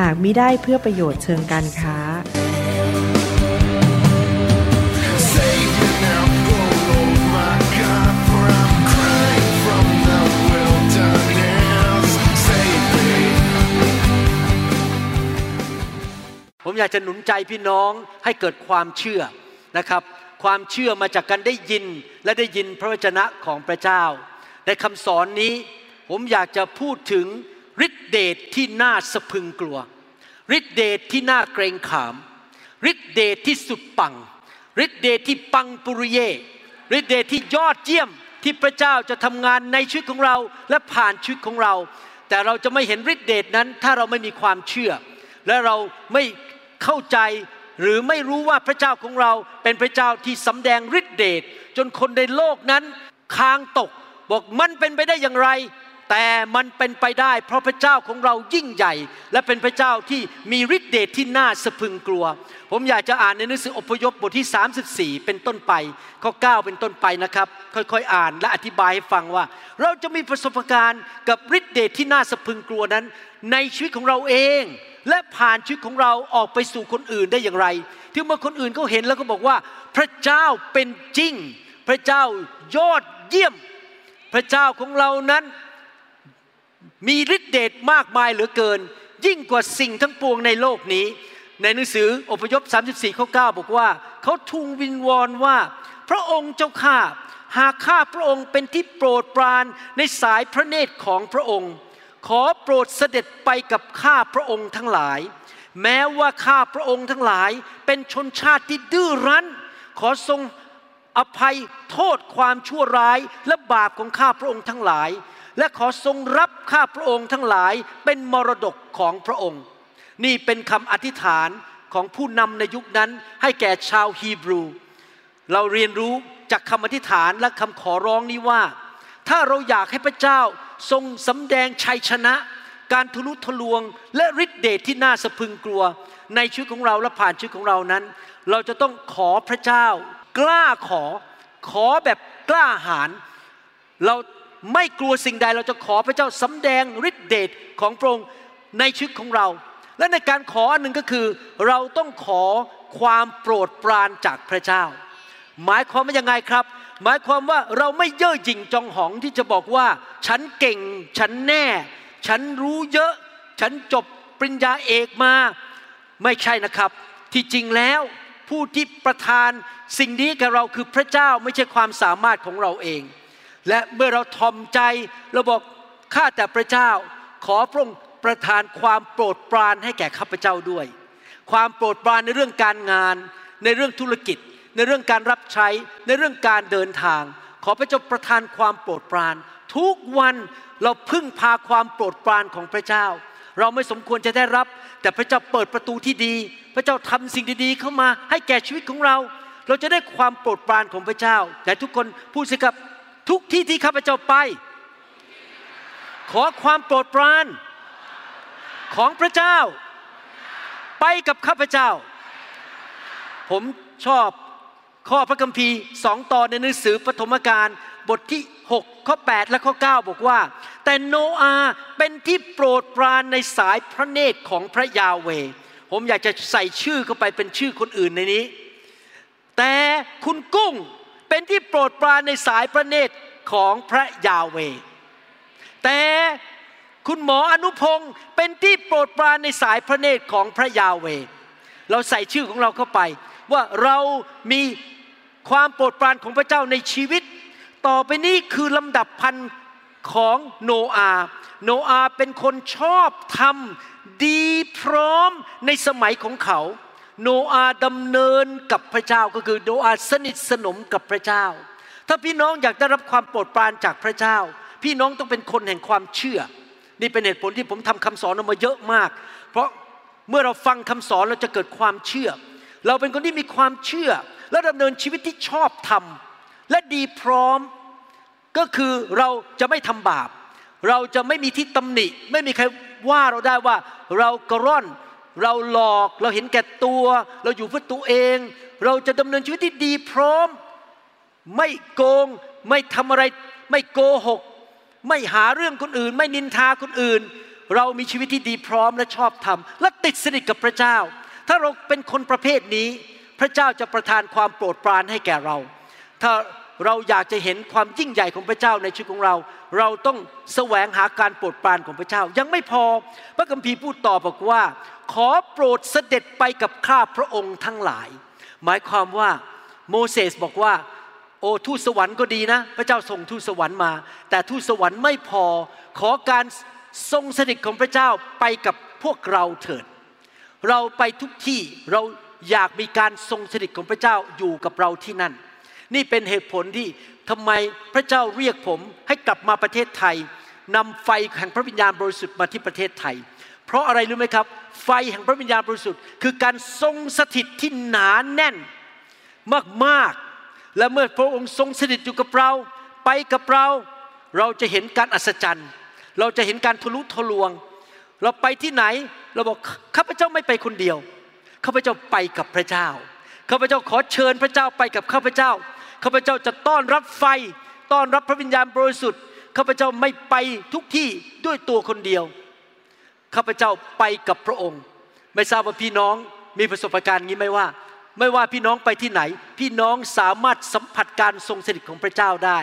หากมิได้เพื่อประโยชน์เชิงการค้า ผมอยากจะหนุนใจพี่น้องให้เกิดความเชื่อนะครับ ความเชื่อมาจากการได้ยินและได้ยินพระวจนะของพระเจ้า ในคำสอนนี้ผมอยากจะพูดถึง ฤทธิเดชที่น่าสะพึงกลัวฤทธิเดชที่น่าเกรงขามฤทธิเดชที่สุดปังฤทธิเดชที่ปังปุริเยฤทธิเดชที่ยอดเยี่ยมที่พระเจ้าจะทำงานในชีวิตของเราและผ่านชีวิตของเรา แต่เราจะไม่เห็นฤทธิเดชนั้น ถ้าเราไม่มีความเชื่อ และเราไม่เข้าใจหรือไม่รู้ว่าพระเจ้าของเราเป็นพระเจ้าที่สำแดงฤทธิเดชจนคนในโลกนั้นคางตก บอกมันเป็นไปได้อย่างไร แต่มันเป็นไปได้ เพราะพระเจ้าของเรายิ่งใหญ่ และเป็นพระเจ้าที่มีฤทธิเดชที่น่าสะพึงกลัว ผมอยากจะอ่านในหนังสืออพยพบทที่ 34 เป็นต้นไปข้อ 9 เป็นต้นไปนะครับ ค่อยๆอ่านและอธิบายให้ฟังว่า เราจะมีประสบการณ์กับฤทธิเดชที่น่าสะพึงกลัวนั้น ในชีวิตของเราเอง และผ่านชีวิตของเราออกไปสู่คนอื่นได้อย่างไร ที่เมื่อคนอื่นเขาเห็นแล้วก็บอกว่า พระเจ้าเป็นจริง พระเจ้ายอดเยี่ยม พระเจ้าของเรานั้น มีฤทธิเดชมากมายเหลือเกิน ยิ่งกว่าสิ่งทั้งปวงในโลกนี้ ในหนังสืออพยพ 34 ข้อ 9 บอกว่า เขาทูลวินวอนว่า พระองค์เจ้าข้าหากข้าพระองค์เป็นที่โปรดปรานในสายพระเนตรของพระองค์ ขอโปรดเสด็จไปกับข้าพระองค์ทั้งหลาย แม้ว่าข้าพระองค์ทั้งหลาย เป็นชนชาติที่ดื้อรั้น ขอทรงอภัยโทษความชั่วร้ายและบาปของข้าพระองค์ทั้งหลาย และขอทรงรับข้าพระองค์ทั้งหลายเป็นมรดกของพระองค์ นี่เป็นคำอธิษฐานของผู้นำในยุคนั้นให้แก่ชาวฮีบรู เราเรียนรู้จากคำอธิษฐานและคำขอร้องนี้ว่า ถ้าเราอยากให้พระเจ้าทรงสำแดงชัยชนะ การทะลุทะลวง และฤทธิเดชที่น่าสะพึงกลัว ในชีวิตของเราและผ่านชีวิตของเรานั้น เราจะต้องขอพระเจ้า กล้าขอขอแบบกล้าหาญเรา ไม่กลัวสิ่งใดเราจะขอพระเจ้าสำแดงฤทธิเดชของพระองค์ในชีวิตของเรา และในการขออันหนึ่งก็คือ เราต้องขอความโปรดปรานจากพระเจ้า หมายความว่ายังไงครับ หมายความว่าเราไม่เย่อหยิ่งจองหองที่จะบอกว่า ฉันเก่ง ฉันแน่ ฉันรู้เยอะ ฉันจบปริญญาเอกมา ไม่ใช่นะครับ ที่จริงแล้วผู้ที่ประทานสิ่งนี้กับเราคือพระเจ้าไม่ใช่ความสามารถของเราเอง และเมื่อเราทอมใจเราบอกข้าแต่พระเจ้า ขอพระองค์ประทานความโปรดปรานให้แก่ข้าพเจ้าด้วย ความโปรดปรานในเรื่องการงาน ในเรื่องธุรกิจ ในเรื่องการรับใช้ ในเรื่องการเดินทาง ขอพระเจ้าประทานความโปรดปราน ทุกวันเราพึ่งพาความโปรดปรานของพระเจ้า เราไม่สมควรจะได้รับ แต่พระเจ้าเปิดประตูที่ดี พระเจ้าทำสิ่งดีๆเข้ามาให้แก่ชีวิตของเรา เราจะได้ความโปรดปรานของพระเจ้าแต่ทุกคนพูดสิครับ ทุกที่ที่ข้าพเจ้าไป ขอความโปรดปรานของพระเจ้า ไปกับข้าพเจ้า ผมชอบข้อพระคัมภีร์สองตอนในหนังสือปฐมกาลบทที่ 6 ข้อ 8 และข้อ 9 บอกว่า แต่โนอาเป็นที่โปรดปรานในสายพระเนตรของพระยาเว ผมอยากจะใส่ชื่อเข้าไปเป็นชื่อคนอื่นในนี้ แต่คุณกุ้ง เป็นที่โปรดปรานในสายพระเนตรของพระยาเว แต่คุณหมออนุพงศ์เป็นที่โปรดปรานในสายพระเนตรของพระยาเว เราใส่ชื่อของเราเข้าไป ว่าเรามีความโปรดปรานของพระเจ้าในชีวิต ต่อไปนี้คือลำดับพันของโนอาห์โนอาห์เป็นคนชอบทำดีพร้อมในสมัยของเขา โนอาดำเนินกับพระเจ้าก็คือโนอาสนิทสนมกับพระเจ้า ถ้าพี่น้องอยากได้รับความโปรดปรานจากพระเจ้า พี่น้องต้องเป็นคนแห่งความเชื่อ นี่เป็นเหตุผลที่ผมทำคำสอนออกมาเยอะมาก เพราะเมื่อเราฟังคำสอนเราจะเกิดความเชื่อ เราเป็นคนที่มีความเชื่อ และดำเนินชีวิตที่ชอบธรรมและดีพร้อม ก็คือเราจะไม่ทำบาป เราจะไม่มีที่ตำหนิ ไม่มีใครว่าเราได้ว่าเรากระร่อน เราหลอกเราเห็นแก่ตัว เราอยู่เพื่อตัวเอง เราจะดำเนินชีวิตที่ดีพร้อม ไม่โกง ไม่ทำอะไร ไม่โกหก ไม่หาเรื่องคนอื่น ไม่นินทาคนอื่น เรามีชีวิตที่ดีพร้อมและชอบธรรม และติดสนิทกับพระเจ้า ถ้าเราเป็นคนประเภทนี้ พระเจ้าจะประทานความโปรดปรานให้แก่เรา ถ้า เราอยากจะเห็นความยิ่งใหญ่ของพระเจ้าในชีวิตของเรา เราต้องแสวงหาการโปรดปรานของพระเจ้า ยังไม่พอ พระคัมภีร์พูดต่อบอกว่า ขอโปรดเสด็จไปกับข้าพระองค์ทั้งหลาย หมายความว่าโมเสสบอกว่า โอ้ทูตสวรรค์ก็ดีนะ พระเจ้าส่งทูตสวรรค์มา แต่ทูตสวรรค์ไม่พอ ขอการทรงสถิตของพระเจ้าไปกับพวกเราเถิด เราไปทุกที่เราอยากมีการทรงสถิตของพระเจ้าอยู่กับเราที่นั่น นี่เป็นเหตุผลที่ทำไมพระเจ้าเรียกผมให้กลับมาประเทศไทยนำไฟแห่งพระวิญญาณบริสุทธิ์มาที่ประเทศไทย เพราะอะไรรู้ไหมครับ ไฟแห่งพระวิญญาณบริสุทธิ์ คือการทรงสถิตที่หนาแน่นมากๆ และเมื่อพระองค์ทรงสถิตอยู่กับเรา ไปกับเรา เราจะเห็นการอัศจรรย์ เราจะเห็นการทะลุทะลวง เราไปที่ไหนเราบอกข้าพเจ้าไม่ไปคนเดียวข้าพเจ้าไปกับพระเจ้าข้าพเจ้าขอเชิญพระเจ้าไปกับข้าพเจ้า ข้าพเจ้าจะต้อนรับไฟ ต้อนรับพระวิญญาณบริสุทธิ์ข้าพเจ้าไม่ไปทุกที่ด้วยตัวคนเดียวข้าพเจ้าไปกับพระองค์ ไม่ทราบว่าพี่น้องมีประสบการณ์นี้ไหมว่า ไม่ว่าพี่น้องไปที่ไหน พี่น้องสามารถสัมผัสการทรงสถิตของพระเจ้าได้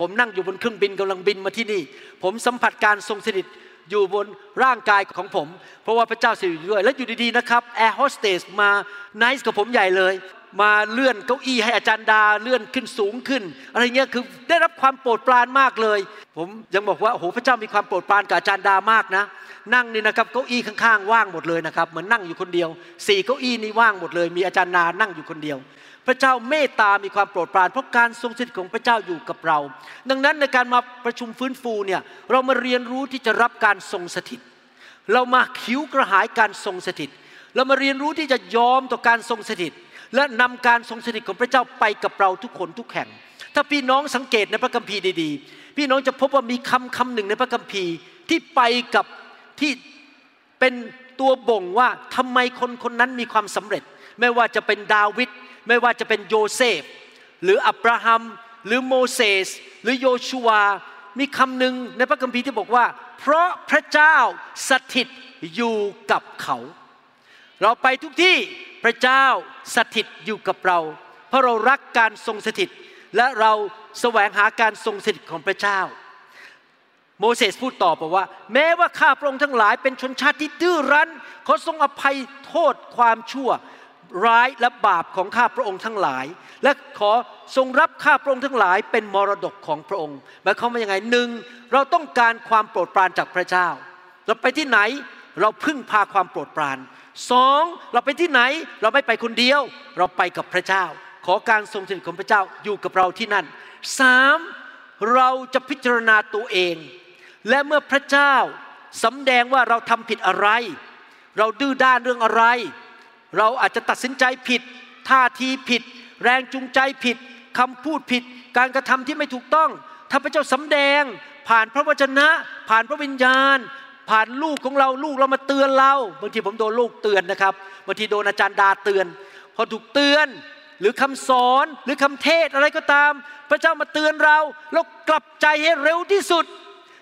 ผมนั่งอยู่บนเครื่องบินกำลังบินมาที่นี่ ผมสัมผัสการทรงสถิตอยู่บนร่างกายของผม เพราะว่าพระเจ้าสถิตอยู่ด้วย และอยู่ดีๆนะครับแอร์โฮสเตสมา nice กับผมใหญ่เลย มาเลื่อนเก้าอี้ให้อาจารย์ดาเลื่อนขึ้นสูงขึ้น อะไรเงี้ยคือได้รับความโปรดปรานมากเลย ผมยังบอกว่าโอ้โหพระเจ้ามีความโปรดปรานกับอาจารย์ดามากนะ นั่งนี่นะครับเก้าอี้ข้างๆว่างหมดเลยนะครับเหมือนนั่งอยู่คนเดียวสี่เก้าอี้นี่ว่างหมดเลย มีอาจารย์ดานั่งอยู่คนเดียว พระเจ้าเมตตามีความโปรดปราน เพราะการทรงสถิตของพระเจ้าอยู่กับเรา ดังนั้นในการมาประชุมฟื้นฟูเนี่ยเรามาเรียนรู้ที่จะรับการทรงสถิต เรามาคิ้วกระหายการทรงสถิต เรามาเรียนรู้ที่จะยอมต่อการทรงสถิต และนำการทรงสถิตของพระเจ้าไปกับเราทุกคนทุกแห่ง ถ้าพี่น้องสังเกตในพระคัมภีร์ดีๆ พี่น้องจะพบว่ามีคำคำหนึ่งในพระคัมภีร์ที่ไปกับที่เป็นตัวบ่งว่าทำไมคนคนนั้นมีความสำเร็จ ไม่ว่าจะเป็นดาวิดไม่ว่าจะเป็นโยเซฟ หรืออับราฮัม หรือโมเสสหรือโยชูวา มีคำหนึ่งในพระคัมภีร์ที่บอกว่า เพราะพระเจ้าสถิตอยู่กับเขา เราไปทุกที่ พระเจ้าสถิตอยู่กับเรา เพราะเรารักการทรงสถิต และเราแสวงหาการทรงสถิตของพระเจ้า โมเสสพูดต่อบอกว่า แม้ว่าข้าพระองค์ทั้งหลายเป็นชนชาติที่ดื้อรั้นขอทรงอภัยโทษความชั่วร้ายและบาปของข้าพระองค์ทั้งหลาย และขอทรงรับข้าพระองค์ทั้งหลายเป็นมรดกของพระองค์หมายความว่ายังไงหนึ่งเราต้องการความโปรดปรานจากพระเจ้า เราไปที่ไหนเราพึ่งพาความโปรดปราน สองเราไปที่ไหนเราไม่ไปคนเดียว เราไปกับพระเจ้า ขอการทรงสถิตของพระเจ้าอยู่กับเราที่นั่นสามเราจะพิจารณาตัวเอง และเมื่อพระเจ้าสำแดงว่าเราทำผิดอะไร เราดื้อด้านเรื่องอะไร เราอาจจะตัดสินใจผิด ท่าทีผิด แรงจูงใจผิดคำพูดผิด การกระทำที่ไม่ถูกต้องถ้าพระเจ้าสำแดงผ่านพระวจนะ ผ่านพระวิญญาณ ผ่านลูกของเราลูกเรามาเตือนเราบางทีผมโดนลูกเตือนนะครับบางทีโดนอาจารย์ดาเตือน พอถูกเตือนหรือคำสอนหรือคำเทศอะไรก็ตาม พระเจ้ามาเตือนเราเรากลับใจให้เร็วที่สุด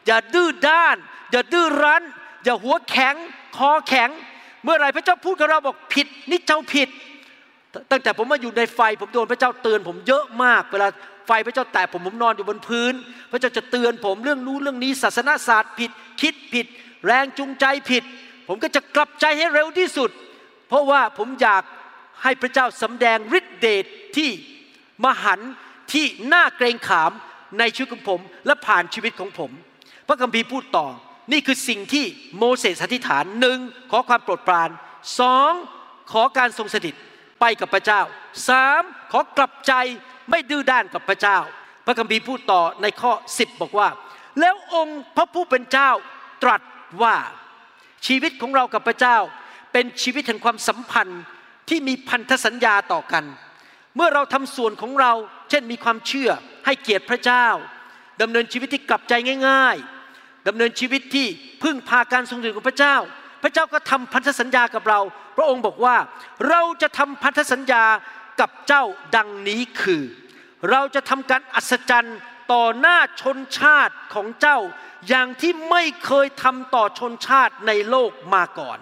อย่าดื้อด้าน อย่าดื้อรั้น อย่าหัวแข็งคอแข็ง เมื่อไรพระเจ้าพูดกับเราบอกผิดนี่เจ้าผิด ตั้งแต่ผมมาอยู่ในไฟผมโดนพระเจ้าเตือนผมเยอะมาก เวลาไฟพระเจ้าแตะผมผมนอนอยู่บนพื้น พระเจ้าจะเตือนผมเรื่องนู้นเรื่องนี้ศาสนาศาสตร์ผิด คิดผิด แรงจูงใจผิด ผมก็จะกลับใจให้เร็วที่สุด เพราะว่าผมอยากให้พระเจ้าสำแดงฤทธิเดชที่มหันที่น่าเกรงขามในชีวิตของผมและผ่านชีวิตของผม พระคัมภีร์พูดต่อ นี่คือสิ่งที่โมเสสอธิษฐานหนึ่งขอความโปรดปรานสองขอการทรงสถิตไปกับพระเจ้าสามขอกลับใจไม่ดื้อด้านกับพระเจ้า พระคัมภีร์พูดต่อในข้อ 10 บอกว่า แล้วองค์พระผู้เป็นเจ้าตรัส ว่าชีวิตของเรากับพระเจ้า เป็นชีวิตแห่งความสัมพันธ์ที่มีพันธสัญญาต่อกัน เมื่อเราทำส่วนของเรา เช่นมีความเชื่อให้เกียรติพระเจ้าดำเนินชีวิตที่กลับใจง่าย ๆดำเนินชีวิตที่พึ่งพาการทรงสถิตของพระเจ้า พระเจ้าก็ทำพันธสัญญากับเรา พระองค์บอกว่าเราจะทำพันธสัญญากับเจ้าดังนี้คือ เราจะทำการอัศจรรย์ ต่อหน้าชนชาติของเจ้า อย่างที่ไม่เคยทำต่อชนชาติในโลกมาก่อน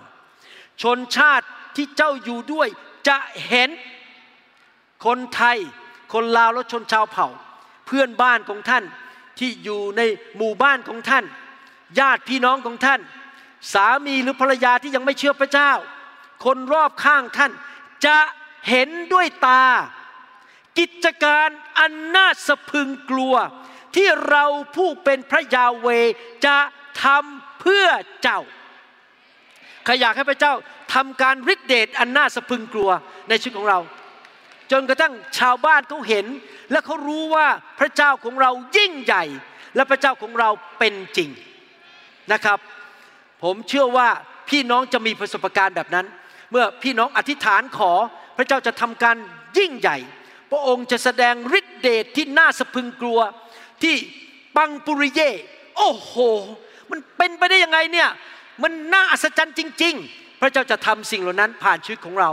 ชนชาติที่เจ้าอยู่ด้วยจะเห็นคนไทย คนลาวและชนชาวเผ่า เพื่อนบ้านของท่านที่อยู่ในหมู่บ้านของท่าน ญาติพี่น้องของท่าน สามีหรือภรรยาที่ยังไม่เชื่อพระเจ้า คนรอบข้างท่านจะเห็นด้วยตา กิจการอันน่าสะพึงกลัว ที่เราผู้เป็นพระยาเวจะทำเพื่อเจ้าใครอยากให้พระเจ้าทำการฤทธิเดชอันน่าสะพึงกลัวในชีวิตของเรา จนกระทั่งชาวบ้านเขาเห็น และเขารู้ว่าพระเจ้าของเรายิ่งใหญ่ และพระเจ้าของเราเป็นจริงนะครับ ผมเชื่อว่าพี่น้องจะมีประสบการณ์แบบนั้น เมื่อพี่น้องอธิษฐานขอพระเจ้าจะทำการยิ่งใหญ่ พระองค์จะแสดงฤทธิเดชที่น่าสะพึงกลัวที่ปังปุริเย่โอ้โห มันเป็นไปได้ยังไงเนี่ย มันน่าอัศจรรย์จริง ๆ พระเจ้าจะทำสิ่งเหล่านั้นผ่านชีวิตของเรา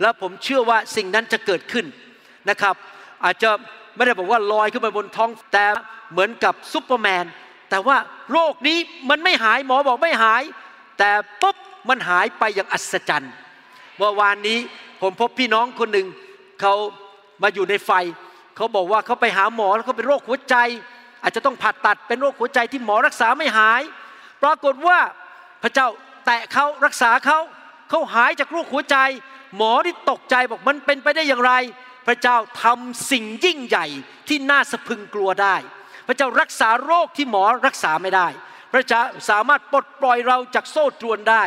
แล้วผมเชื่อว่าสิ่งนั้นจะเกิดขึ้นนะครับ อาจจะไม่ได้บอกว่าลอยขึ้นไปบนท้องฟ้าเหมือนกับซุปเปอร์แมน แต่ว่าโรคนี้มันไม่หายหมอบอกไม่หาย แต่ปุ๊บมันหายไปอย่างอัศจรรย์ เมื่อวานนี้ผมพบพี่น้องคนหนึ่งเขา มาอยู่ในไฟ เขาบอกว่าเขาไปหาหมอแล้วเขาเป็นโรคหัวใจ อาจจะต้องผ่าตัดเป็นโรคหัวใจที่หมอรักษาไม่หาย ปรากฏว่าพระเจ้าแตะเขารักษาเขาเขาหายจากโรคหัวใจ หมอที่ตกใจบอกมันเป็นไปได้อย่างไร พระเจ้าทำสิ่งยิ่งใหญ่ที่น่าสะพึงกลัวได้ พระเจ้ารักษาโรคที่หมอรักษาไม่ได้ พระเจ้าสามารถปลดปล่อยเราจากโซ่ตรวนได้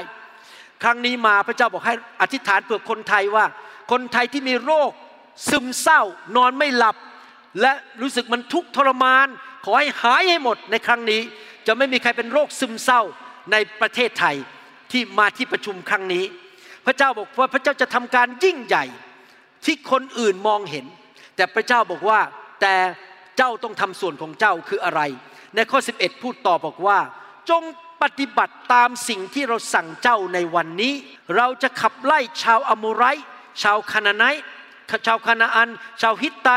ครั้งนี้มาพระเจ้าบอกให้อธิษฐานเพื่อคนไทยว่า คนไทยที่มีโรค ซึมเศร้านอนไม่หลับ และรู้สึกมันทุกข์ทรมาน ขอให้หายให้หมดในครั้งนี้ จะไม่มีใครเป็นโรคซึมเศร้าในประเทศไทยที่มาที่ประชุมครั้งนี้ พระเจ้าบอกว่าพระเจ้าจะทำการยิ่งใหญ่ที่คนอื่นมองเห็น แต่พระเจ้าบอกว่าแต่เจ้าต้องทำส่วนของเจ้าคืออะไร ในข้อ 11 พูดต่อบอกว่า จงปฏิบัติตามสิ่งที่เราสั่งเจ้าในวันนี้ เราจะขับไล่ชาวอโมไรชาวคานาไน ชาวคานาอัน ชาวฮิตไต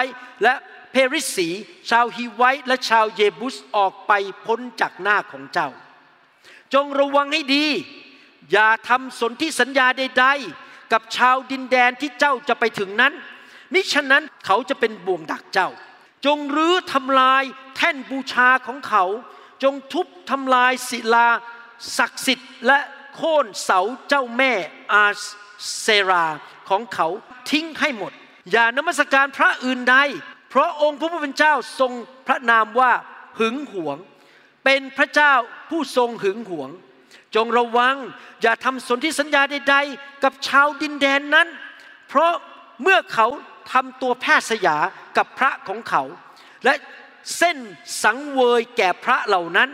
และเพริสี ชาวฮีไวต์และชาวเยบุสออกไปพ้นจากหน้าของเจ้า จงระวังให้ดี อย่าทำสนธิสัญญาใด ๆ กับชาวดินแดนที่เจ้าจะไปถึงนั้น มิฉะนั้นเขาจะเป็นบ่วงดักเจ้า จงรื้อทำลายแท่นบูชาของเขา จงทุบทำลายศิลา ศักดิ์สิทธิ์และโค่นเสาเจ้าแม่อาเซราของเขาทิ้งให้หมด อย่านมัสการพระอื่นใด เพราะองค์พระผู้เป็นเจ้าทรงพระนามว่าหึงหวง เป็นพระเจ้าผู้ทรงหึงหวง จงระวังอย่าทำสนธิสัญญาใด ๆ กับชาวดินแดนนั้น เพราะเมื่อเขาทำตัวแพทย์สยากับพระของเขา และเส้นสังเวยแก่พระเหล่านั้น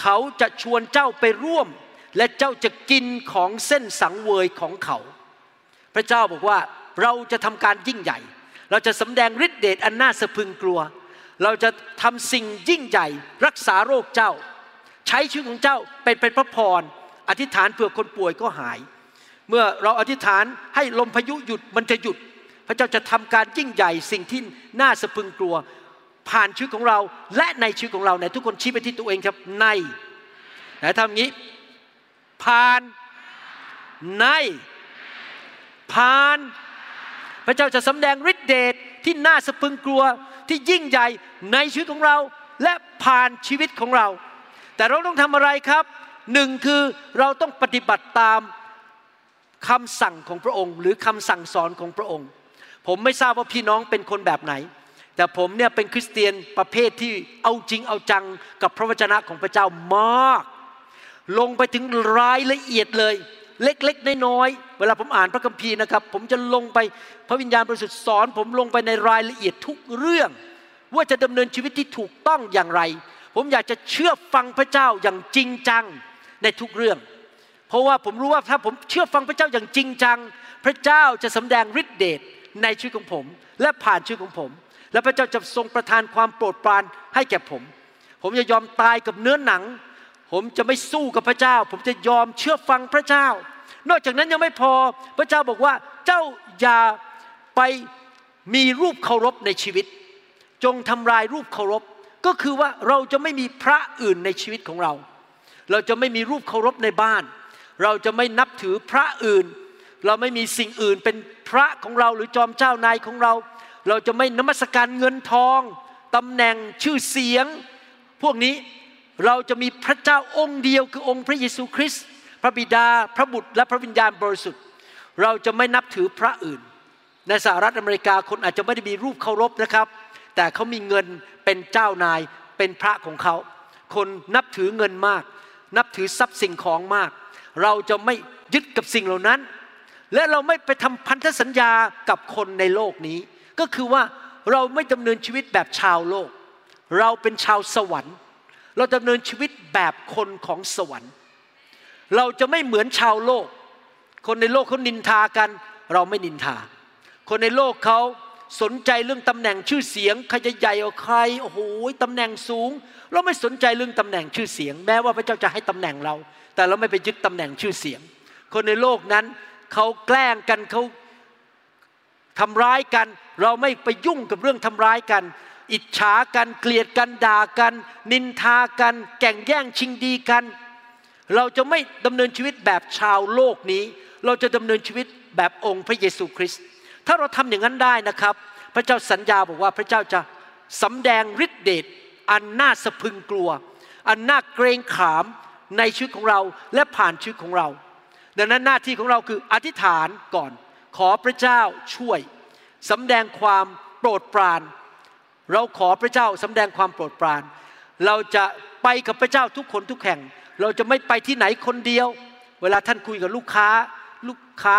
เขาจะชวนเจ้าไปร่วม และเจ้าจะกินของเส้นสังเวยของเขา พระเจ้าบอกว่า เราจะทำการยิ่งใหญ่ เราจะสำแดงฤทธิเดชอันน่าสะพึงกลัว เราจะทำสิ่งยิ่งใหญ่ รักษาโรคเจ้า ใช้ชีวิตของเจ้าเป็นเป็นพระพร อธิษฐานเผื่อคนป่วยก็หาย เมื่อเราอธิษฐานให้ลมพายุหยุดมันจะหยุด พระเจ้าจะทำการยิ่งใหญ่ สิ่งที่น่าสะพึงกลัว ผ่านชีวิตของเราและในชีวิตของเราในทุกคนชี้ไปที่ตัวเองครับในไหนทำงี้ผ่านในผ่าน พระเจ้าจะสำแดงฤทธิเดชที่น่าสะพึงกลัวที่ยิ่งใหญ่ในชีวิตของเรา และผ่านชีวิตของเรา แต่เราต้องทำอะไรครับหนึ่งคือเราต้องปฏิบัติตามคำสั่งของพระองค์ หรือคำสั่งสอนของพระองค์ ผมไม่ทราบว่าพี่น้องเป็นคนแบบไหน แต่ผมเนี่ยเป็นคริสเตียนประเภทที่เอาจริงเอาจังกับพระวจนะของพระเจ้ามาก ลงไปถึงรายละเอียดเลย เล็กๆน้อยๆเวลาผมอ่านพระคัมภีร์นะครับ ผมจะลงไปพระวิญญาณบริสุทธิ์สอน ผมลงไปในรายละเอียดทุกเรื่อง ว่าจะดำเนินชีวิตที่ถูกต้องอย่างไร ผมอยากจะเชื่อฟังพระเจ้าอย่างจริงจังในทุกเรื่อง เพราะว่าผมรู้ว่าถ้าผมเชื่อฟังพระเจ้าอย่างจริงจัง พระเจ้าจะสำแดงฤทธิเดชในชีวิตของผม และผ่านชีวิตของผม และพระเจ้าจะทรงประทานความโปรดปรานให้แก่ผม ผมจะยอมตายกับเนื้อหนัง ผมจะไม่สู้กับพระเจ้า ผมจะยอมเชื่อฟังพระเจ้า นอกจากนั้นยังไม่พอพระเจ้าบอกว่าเจ้าอย่าไปมีรูปเคารพในชีวิต จงทำลายรูปเคารพ ก็คือว่าเราจะไม่มีพระอื่นในชีวิตของเรา เราจะไม่มีรูปเคารพในบ้าน เราจะไม่นับถือพระอื่น เราไม่มีสิ่งอื่นเป็นพระของเราหรือจอมเจ้านายของเรา เราจะไม่นมัสการเงินทองตำแหน่งชื่อเสียง พวกนี้ เราจะมีพระเจ้าองค์เดียวคือองค์พระเยซูคริสต์พระบิดาพระบุตรและพระวิญญาณบริสุทธิ์ เราจะไม่นับถือพระอื่น ในสหรัฐอเมริกาคนอาจจะไม่ได้มีรูปเคารพนะครับ แต่เขามีเงินเป็นเจ้านายเป็นพระของเขา คนนับถือเงินมาก นับถือทรัพย์สิ่งของมาก เราจะไม่ยึดกับสิ่งเหล่านั้น และเราไม่ไปทำพันธสัญญากับคนในโลกนี้ ก็คือว่าเราไม่ดำเนินชีวิตแบบชาวโลก เราเป็นชาวสวรรค์ เราดำเนินชีวิตแบบคนของสวรรค์ เราจะไม่เหมือนชาวโลก คนในโลกเขานินทากัน เราไม่นินทา คนในโลกเขาสนใจเรื่องตำแหน่งชื่อเสียงใครจะใหญ่กว่าใครโอ้โหตำแหน่งสูง เราไม่สนใจเรื่องตำแหน่งชื่อเสียง แม้ว่าพระเจ้าจะให้ตำแหน่งเรา แต่เราไม่ไปยึดตำแหน่งชื่อเสียง คนในโลกนั้นเขาแกล้งกันเขาทำร้ายกัน เราไม่ไปยุ่งกับเรื่องทำร้ายกัน อิจฉากันเกลียดกันด่ากัน นินทากัน แก่งแย่งชิงดีกัน เราจะไม่ดำเนินชีวิตแบบชาวโลกนี้ เราจะดำเนินชีวิตแบบองค์พระเยซูคริสต์ถ้าเราทำอย่างนั้นได้นะครับ พระเจ้าสัญญาบอกว่าพระเจ้าจะสำแดงฤทธิเดชอันน่าสะพึงกลัว อันน่าเกรงขามในชีวิตของเราและผ่านชีวิตของเรา ดังนั้นหน้าที่ของเราคืออธิษฐานก่อน ขอพระเจ้าช่วยสำแดงความโปรดปราน เราขอพระเจ้าสำแดงความโปรดปราน เราจะไปกับพระเจ้าทุกคนทุกแห่ง เราจะไม่ไปที่ไหนคนเดียว เวลาท่านคุยกับลูกค้า ลูกค้า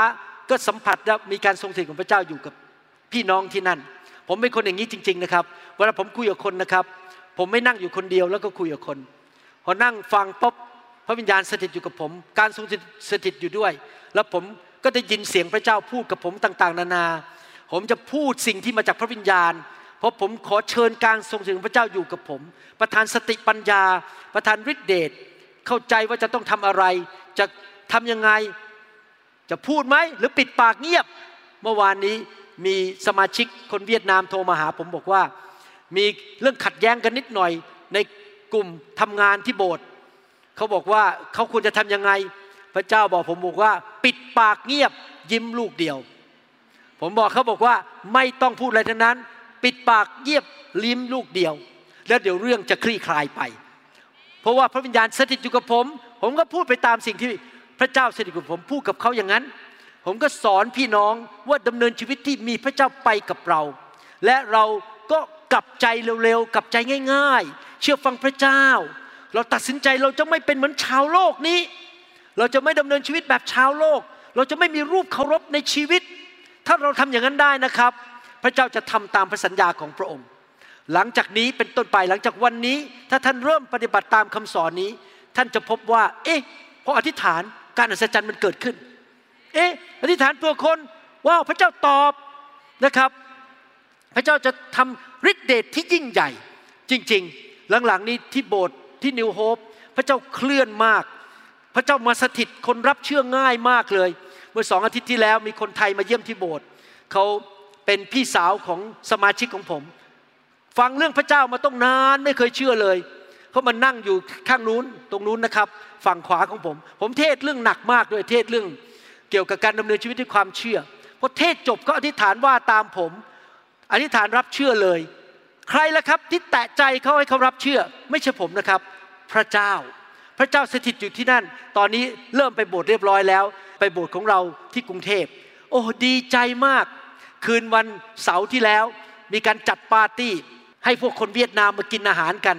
ก็สัมผัสและมีการทรงสถิตของพระเจ้าอยู่กับพี่น้องที่นั่น ผมเป็นคนอย่างนี้จริง ๆนะครับ เวลาผมคุยกับคนนะครับ ผมไม่นั่งอยู่คนเดียวแล้วก็คุยกับคน พอนั่งฟังปุ๊บพระวิญญาณสถิตอยู่กับผม การทรงสถิตอยู่ด้วย แล้วผมก็ได้ยินเสียงพระเจ้าพูดกับผมต่าง ๆ นานา ผมจะพูดสิ่งที่มาจากพระวิญญาณ เพราะผมขอเชิญการทรงสถิตของพระเจ้าอยู่กับผม ประทานสติปัญญา ประทานฤทธิเดชเข้าใจว่าจะต้องทำอะไร จะทำยังไง จะพูดไหมหรือปิดปากเงียบ เมื่อวานนี้มีสมาชิกคนเวียดนามโทรมาหาผมบอกว่า มีเรื่องขัดแย้งกันนิดหน่อย ในกลุ่มทำงานที่โบสถ์เขาบอกว่าเขาควรจะทำยังไง พระเจ้าบอกผมบอกว่า ปิดปากเงียบยิ้มลูกเดียว ผมบอกเขาบอกว่าไม่ต้องพูดอะไรทั้งนั้น ปิดปากเงียบลิ้มลูกเดียว แล้วเดี๋ยวเรื่องจะคลี่คลายไป เพราะว่าพระวิญญาณสถิตอยู่กับผม ผมก็พูดไปตามสิ่งที่พระเจ้าสถิตกับผมพูดกับเขาอย่างนั้น ผมก็สอนพี่น้องว่าดำเนินชีวิตที่มีพระเจ้าไปกับเรา และเราก็กลับใจเร็วๆกลับใจง่าย ๆ เชื่อฟังพระเจ้า เราตัดสินใจเราจะไม่เป็นเหมือนชาวโลกนี้ เราจะไม่ดำเนินชีวิตแบบชาวโลก เราจะไม่มีรูปเคารพในชีวิต ถ้าเราทำอย่างนั้นได้นะครับ พระเจ้าจะทำตามพระสัญญาของพระองค์ หลังจากนี้เป็นต้นไปหลังจากวันนี้ ถ้าท่านเริ่มปฏิบัติตามคำสอนนี้ ท่านจะพบว่า เอ๊ะพออธิษฐานการอัศจรรย์มันเกิดขึ้น เอ๊ะอธิษฐานเพื่อคนว้าวพระเจ้าตอบนะครับ พระเจ้าจะทำฤทธิเดชที่ยิ่งใหญ่ จริง ๆ หลังๆนี้ที่โบสถ์ที่นิวโฮปพระเจ้าเคลื่อนมาก พระเจ้ามาสถิตคนรับเชื่อง่ายมากเลย เมื่อสองอาทิตย์ที่แล้วมีคนไทยมาเยี่ยมที่โบสถ์เขา เป็นพี่สาวของสมาชิกของผม ฟังเรื่องพระเจ้ามาต้องนานไม่เคยเชื่อเลยเขามานั่งอยู่ข้างนู้นตรงนู้นนะครับ ฝั่งขวาของผม ผมเทศเรื่องหนักมากด้วยเทศเรื่องเกี่ยวกับการดำเนินชีวิตด้วยความเชื่อพอเทศจบก็อธิษฐานว่าตามผม อธิษฐานรับเชื่อเลย ใครล่ะครับที่แตะใจเขาให้เขารับเชื่อ ไม่ใช่ผมนะครับ พระเจ้า พระเจ้าสถิตอยู่ที่นั่น ตอนนี้เริ่มไปโบสถ์เรียบร้อยแล้ว ไปโบสถ์ของเราที่กรุงเทพโอ้ดีใจมาก คืนวันเสาร์ที่แล้ว มีการจัดปาร์ตี้ ให้พวกคนเวียดนามมากินอาหารกัน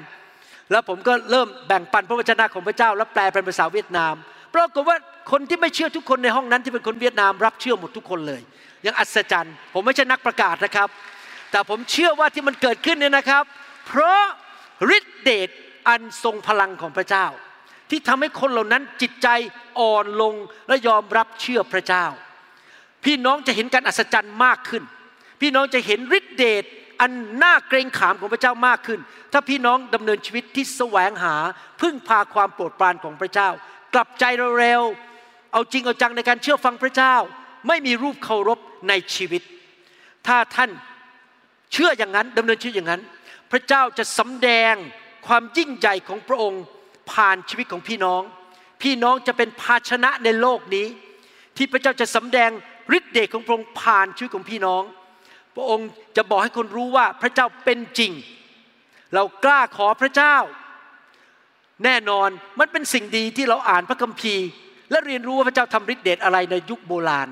แล้วผมก็เริ่มแบ่งปันพระวจนะของพระเจ้า แล้วแปลเป็นภาษาเวียดนามปรากฏว่าคนที่ไม่เชื่อทุกคนในห้องนั้นที่เป็นคนเวียดนามรับเชื่อหมดทุกคนเลย ยังอัศจรรย์ ผมไม่ใช่นักประกาศนะครับ แต่ผมเชื่อว่าที่มันเกิดขึ้นเนี่ยนะครับ เพราะฤทธิเดชอันทรงพลังของพระเจ้า ที่ทำให้คนเหล่านั้นจิตใจอ่อนลงและยอมรับเชื่อพระเจ้า พี่น้องจะเห็นการอัศจรรย์มากขึ้น พี่น้องจะเห็นฤทธิเดชอันน่าเกรงขามของพระเจ้ามากขึ้น ถ้าพี่น้องดำเนินชีวิตที่แสวงหาพึ่งพาความโปรดปรานของพระเจ้า กลับใจเร็วๆเอาจริงเอาจังในการเชื่อฟังพระเจ้า ไม่มีรูปเคารพในชีวิต ถ้าท่านเชื่ออย่างนั้นดำเนินชีวิตอย่างนั้น พระเจ้าจะสำแดงความยิ่งใหญ่ของพระองค์ผ่านชีวิตของพี่น้อง พี่น้องจะเป็นภาชนะในโลกนี้ ที่พระเจ้าจะสำแดง ฤทธิ์เดชของพระองค์ผ่านชีวิตของพี่น้อง พระองค์จะบอกให้คนรู้ว่าพระเจ้าเป็นจริง เรากล้าขอพระเจ้า แน่นอนมันเป็นสิ่งดีที่เราอ่านพระคัมภีร์ และเรียนรู้ว่าพระเจ้าทำฤทธิ์เดชอะไรในยุคโบราณ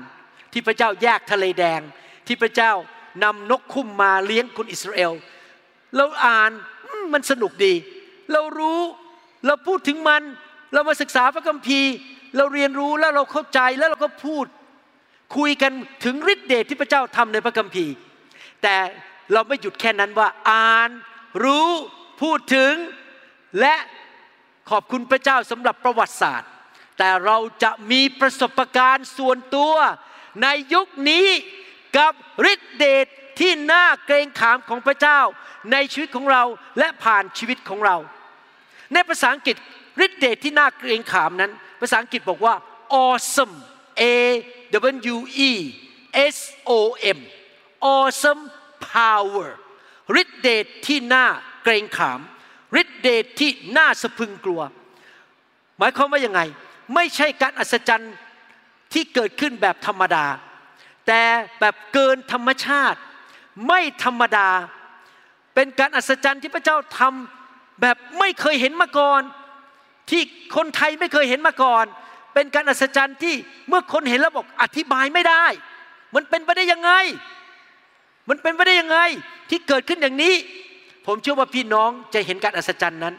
ที่พระเจ้าแยกทะเลแดง ที่พระเจ้านำนกคุ้มมาเลี้ยงคนอิสราเอลเราอ่านมันสนุกดี เรารู้เราพูดถึงมัน เรามาศึกษาพระคัมภีร์ เราเรียนรู้แล้วเราเข้าใจแล้วเราก็พูด คุยกันถึงฤทธิเดชที่พระเจ้าทำในพระคัมภีร์ แต่เราไม่หยุดแค่นั้นว่าอ่านรู้พูดถึงและขอบคุณพระเจ้าสำหรับประวัติศาสตร์ แต่เราจะมีประสบการณ์ส่วนตัวในยุคนี้กับฤทธิเดชที่น่าเกรงขามของพระเจ้าในชีวิตของเราและผ่านชีวิตของเรา ในภาษาอังกฤษฤทธิเดชที่น่าเกรงขามนั้น ภาษาอังกฤษบอกว่า awesome a w e s o m awesome power ฤทธิเดชที่น่าเกรงขามฤทธิเดชที่น่าสะพึงกลัว หมายความว่ายังไง ไม่ใช่การอัศจรรย์ที่เกิดขึ้นแบบธรรมดา แต่แบบเกินธรรมชาติ ไม่ธรรมดา เป็นการอัศจรรย์ที่พระเจ้าทำแบบไม่เคยเห็นมาก่อน ที่คนไทยไม่เคยเห็นมาก่อน เป็นการอัศจรรย์ที่เมื่อคนเห็นแล้วบอกอธิบายไม่ได้ มันเป็นไปได้ยังไง มันเป็นไปได้ยังไงที่เกิดขึ้นอย่างนี้ ผมเชื่อว่าพี่น้องจะเห็นการอัศจรรย์นั้น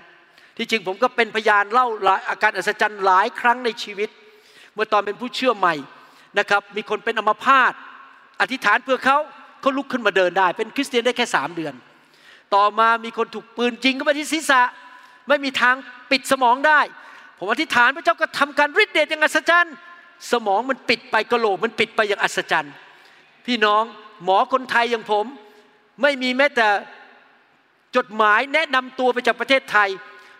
ที่จริงผมก็เป็นพยานเล่าหลายอาการอัศจรรย์หลายครั้งในชีวิต เมื่อตอนเป็นผู้เชื่อใหม่นะครับ มีคนเป็นอัมพาตอธิษฐานเพื่อเขาเขาลุกขึ้นมาเดินได้ เป็นคริสเตียนได้แค่สามเดือน ต่อมามีคนถูกปืนยิงเข้าไปที่ศีรษะ ไม่มีทางปิดสมองได้ ผมอธิษฐานพระเจ้าก็ทำการฤทธิ์เดชอย่างอัศจรรย์ สมองมันปิดไปกระโหลกมันปิดไปอย่างอัศจรรย์ พี่น้องหมอคนไทยอย่างผม ไม่มีแม้แต่จดหมายแนะนำตัวไปจากประเทศไทย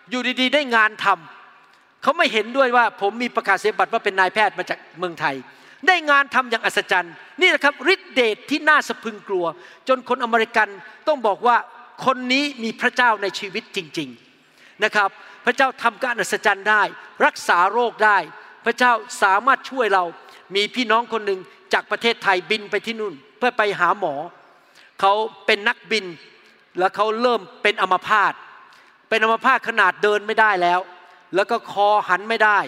อยู่ดีๆ ได้งานทำเขาไม่เห็นด้วยว่าผมมีประกาศเสียบัตรว่าเป็นนายแพทย์มาจากเมืองไทย ได้งานทำอย่างอัศจรรย์ นี่แหละครับฤทธิเดชที่น่าสะพึงกลัว จนคนอเมริกันต้องบอกว่าคนนี้มีพระเจ้าในชีวิตจริง ๆนะครับ พระเจ้าทำการอัศจรรย์ได้ รักษาโรคได้ พระเจ้าสามารถช่วยเรา มีพี่น้องคนหนึ่งจากประเทศไทยบินไปที่นู่น เพื่อไปหาหมอ เขาเป็นนักบิน แล้วเขาเริ่มเป็นอัมพาต เป็นอัมพาตขนาดเดินไม่ได้แล้ว แล้วก็คอหันไม่ได้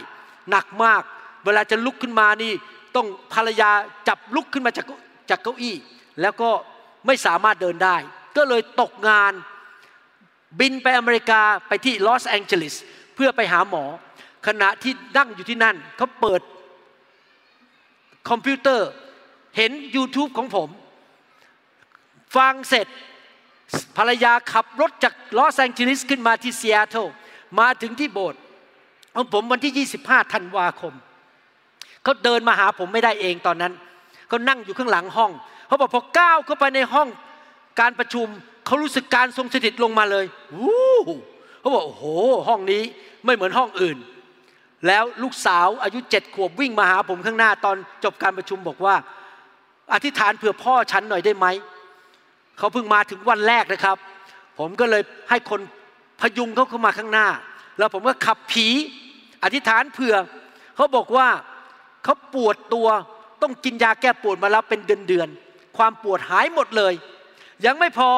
หนักมาก เวลาจะลุกขึ้นมานี่ ต้องภรรยาจับลุกขึ้นมาจากจากเก้าอี้ แล้วก็ไม่สามารถเดินได้ ก็เลยตกงาน บินไปอเมริกาไปที่ลอสแองเจลิสเพื่อไปหาหมอ ขณะที่นั่งอยู่ที่นั่นเขาเปิดคอมพิวเตอร์เห็น YouTube ของผม ฟังเสร็จภรรยาขับรถจากลอสแองเจลิสขึ้นมาที่ซีแอตเทิลมาถึงที่โบสถ์ของผมวันที่ 25 ธันวาคม เขาเดินมาหาผมไม่ได้เองตอนนั้น เขานั่งอยู่ข้างหลังห้อง เขาบอกพอก้าวเข้าไปในห้องการประชุม เขารู้สึกการทรงสถิตลงมาเลยวู้เขาบอกโอ้โห ห้องนี้ไม่เหมือนห้องอื่น แล้วลูกสาวอายุเจ็ดขวบวิ่งมาหาผมข้างหน้าตอนจบการประชุมบอกว่า อธิษฐานเผื่อพ่อฉันหน่อยได้ไหมเขาเพิ่งมาถึงวันแรกนะครับ ผมก็เลยให้คนพยุงเขาเข้ามาข้างหน้า แล้วผมก็ขับผีอธิษฐานเผื่อเขาบอกว่าเขาปวดตัวต้องกินยาแก้ปวดมาแล้วเป็นเดือนๆความปวดหายหมดเลย ยังไม่พอ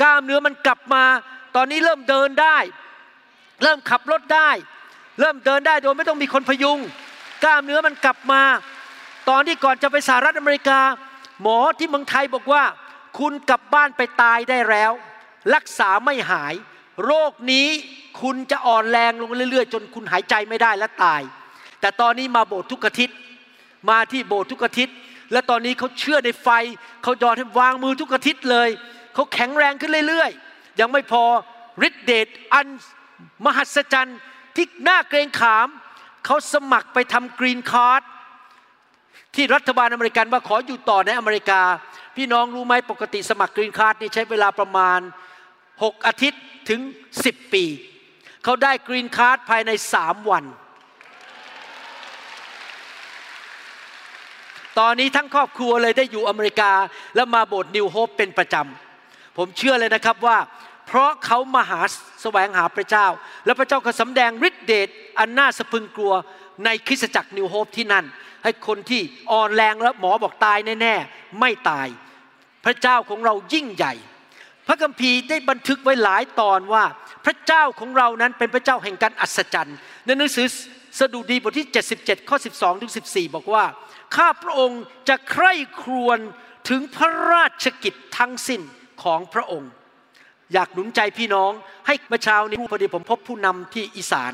กล้ามเนื้อมันกลับมา ตอนนี้เริ่มเดินได้ เริ่มขับรถได้ เริ่มเดินได้โดยไม่ต้องมีคนพยุง กล้ามเนื้อมันกลับมา ตอนที่ก่อนจะไปสหรัฐอเมริกา หมอที่เมืองไทยบอกว่า คุณกลับบ้านไปตายได้แล้ว รักษาไม่หาย โรคนี้คุณจะอ่อนแรงลงเรื่อย ๆ จนคุณหายใจไม่ได้และตาย แต่ตอนนี้มาโบสถ์ทุกอาทิตย์มาที่โบสถ์ทุกอาทิตย์และตอนนี้เขาเชื่อในไฟ เขายอมให้วางมือทุกอาทิตย์เลย เขาแข็งแรงขึ้นเรื่อยๆ ยังไม่พอฤทธิเดชอันมหัศจรรย์ที่น่าเกรงขาม เขาสมัครไปทำ green card ที่รัฐบาลอเมริกันว่าขออยู่ต่อในอเมริกา พี่น้องรู้ไหมปกติสมัคร green card นี่ใช้เวลาประมาณ 6 อาทิตย์ถึง 10 ปี เขาได้ green card ภายใน 3 วัน ตอนนี้ทั้งครอบครัวเลยได้อยู่อเมริกา แล้วมาโบสถ์ New Hope เป็นประจำ ผมเชื่อเลยนะครับว่า เพราะเขามาหาแสวงหาพระเจ้า และพระเจ้าก็สำแดงฤทธิเดชอันน่าสะพึงกลัวในคริสตจักร New Hope ที่นั่น ให้คนที่อ่อนแรงแล้วหมอบอกตายแน่ๆ ไม่ตาย พระเจ้าของเรายิ่งใหญ่ พระคัมภีร์ได้บันทึกไว้หลายตอนว่า พระเจ้าของเรานั้นเป็นพระเจ้าแห่งการอัศจรรย์ ในหนังสือสดุดีบทที่ 77 ข้อ 12 ถึง 14 บอกว่า ข้าพระองค์จะใคร่ครวญถึงพระราชกิจทั้งสิ้น ของพระองค์ อยากหนุนใจพี่น้องให้เมื่อเช้านี้พอดีผมพบผู้นำที่อีสาน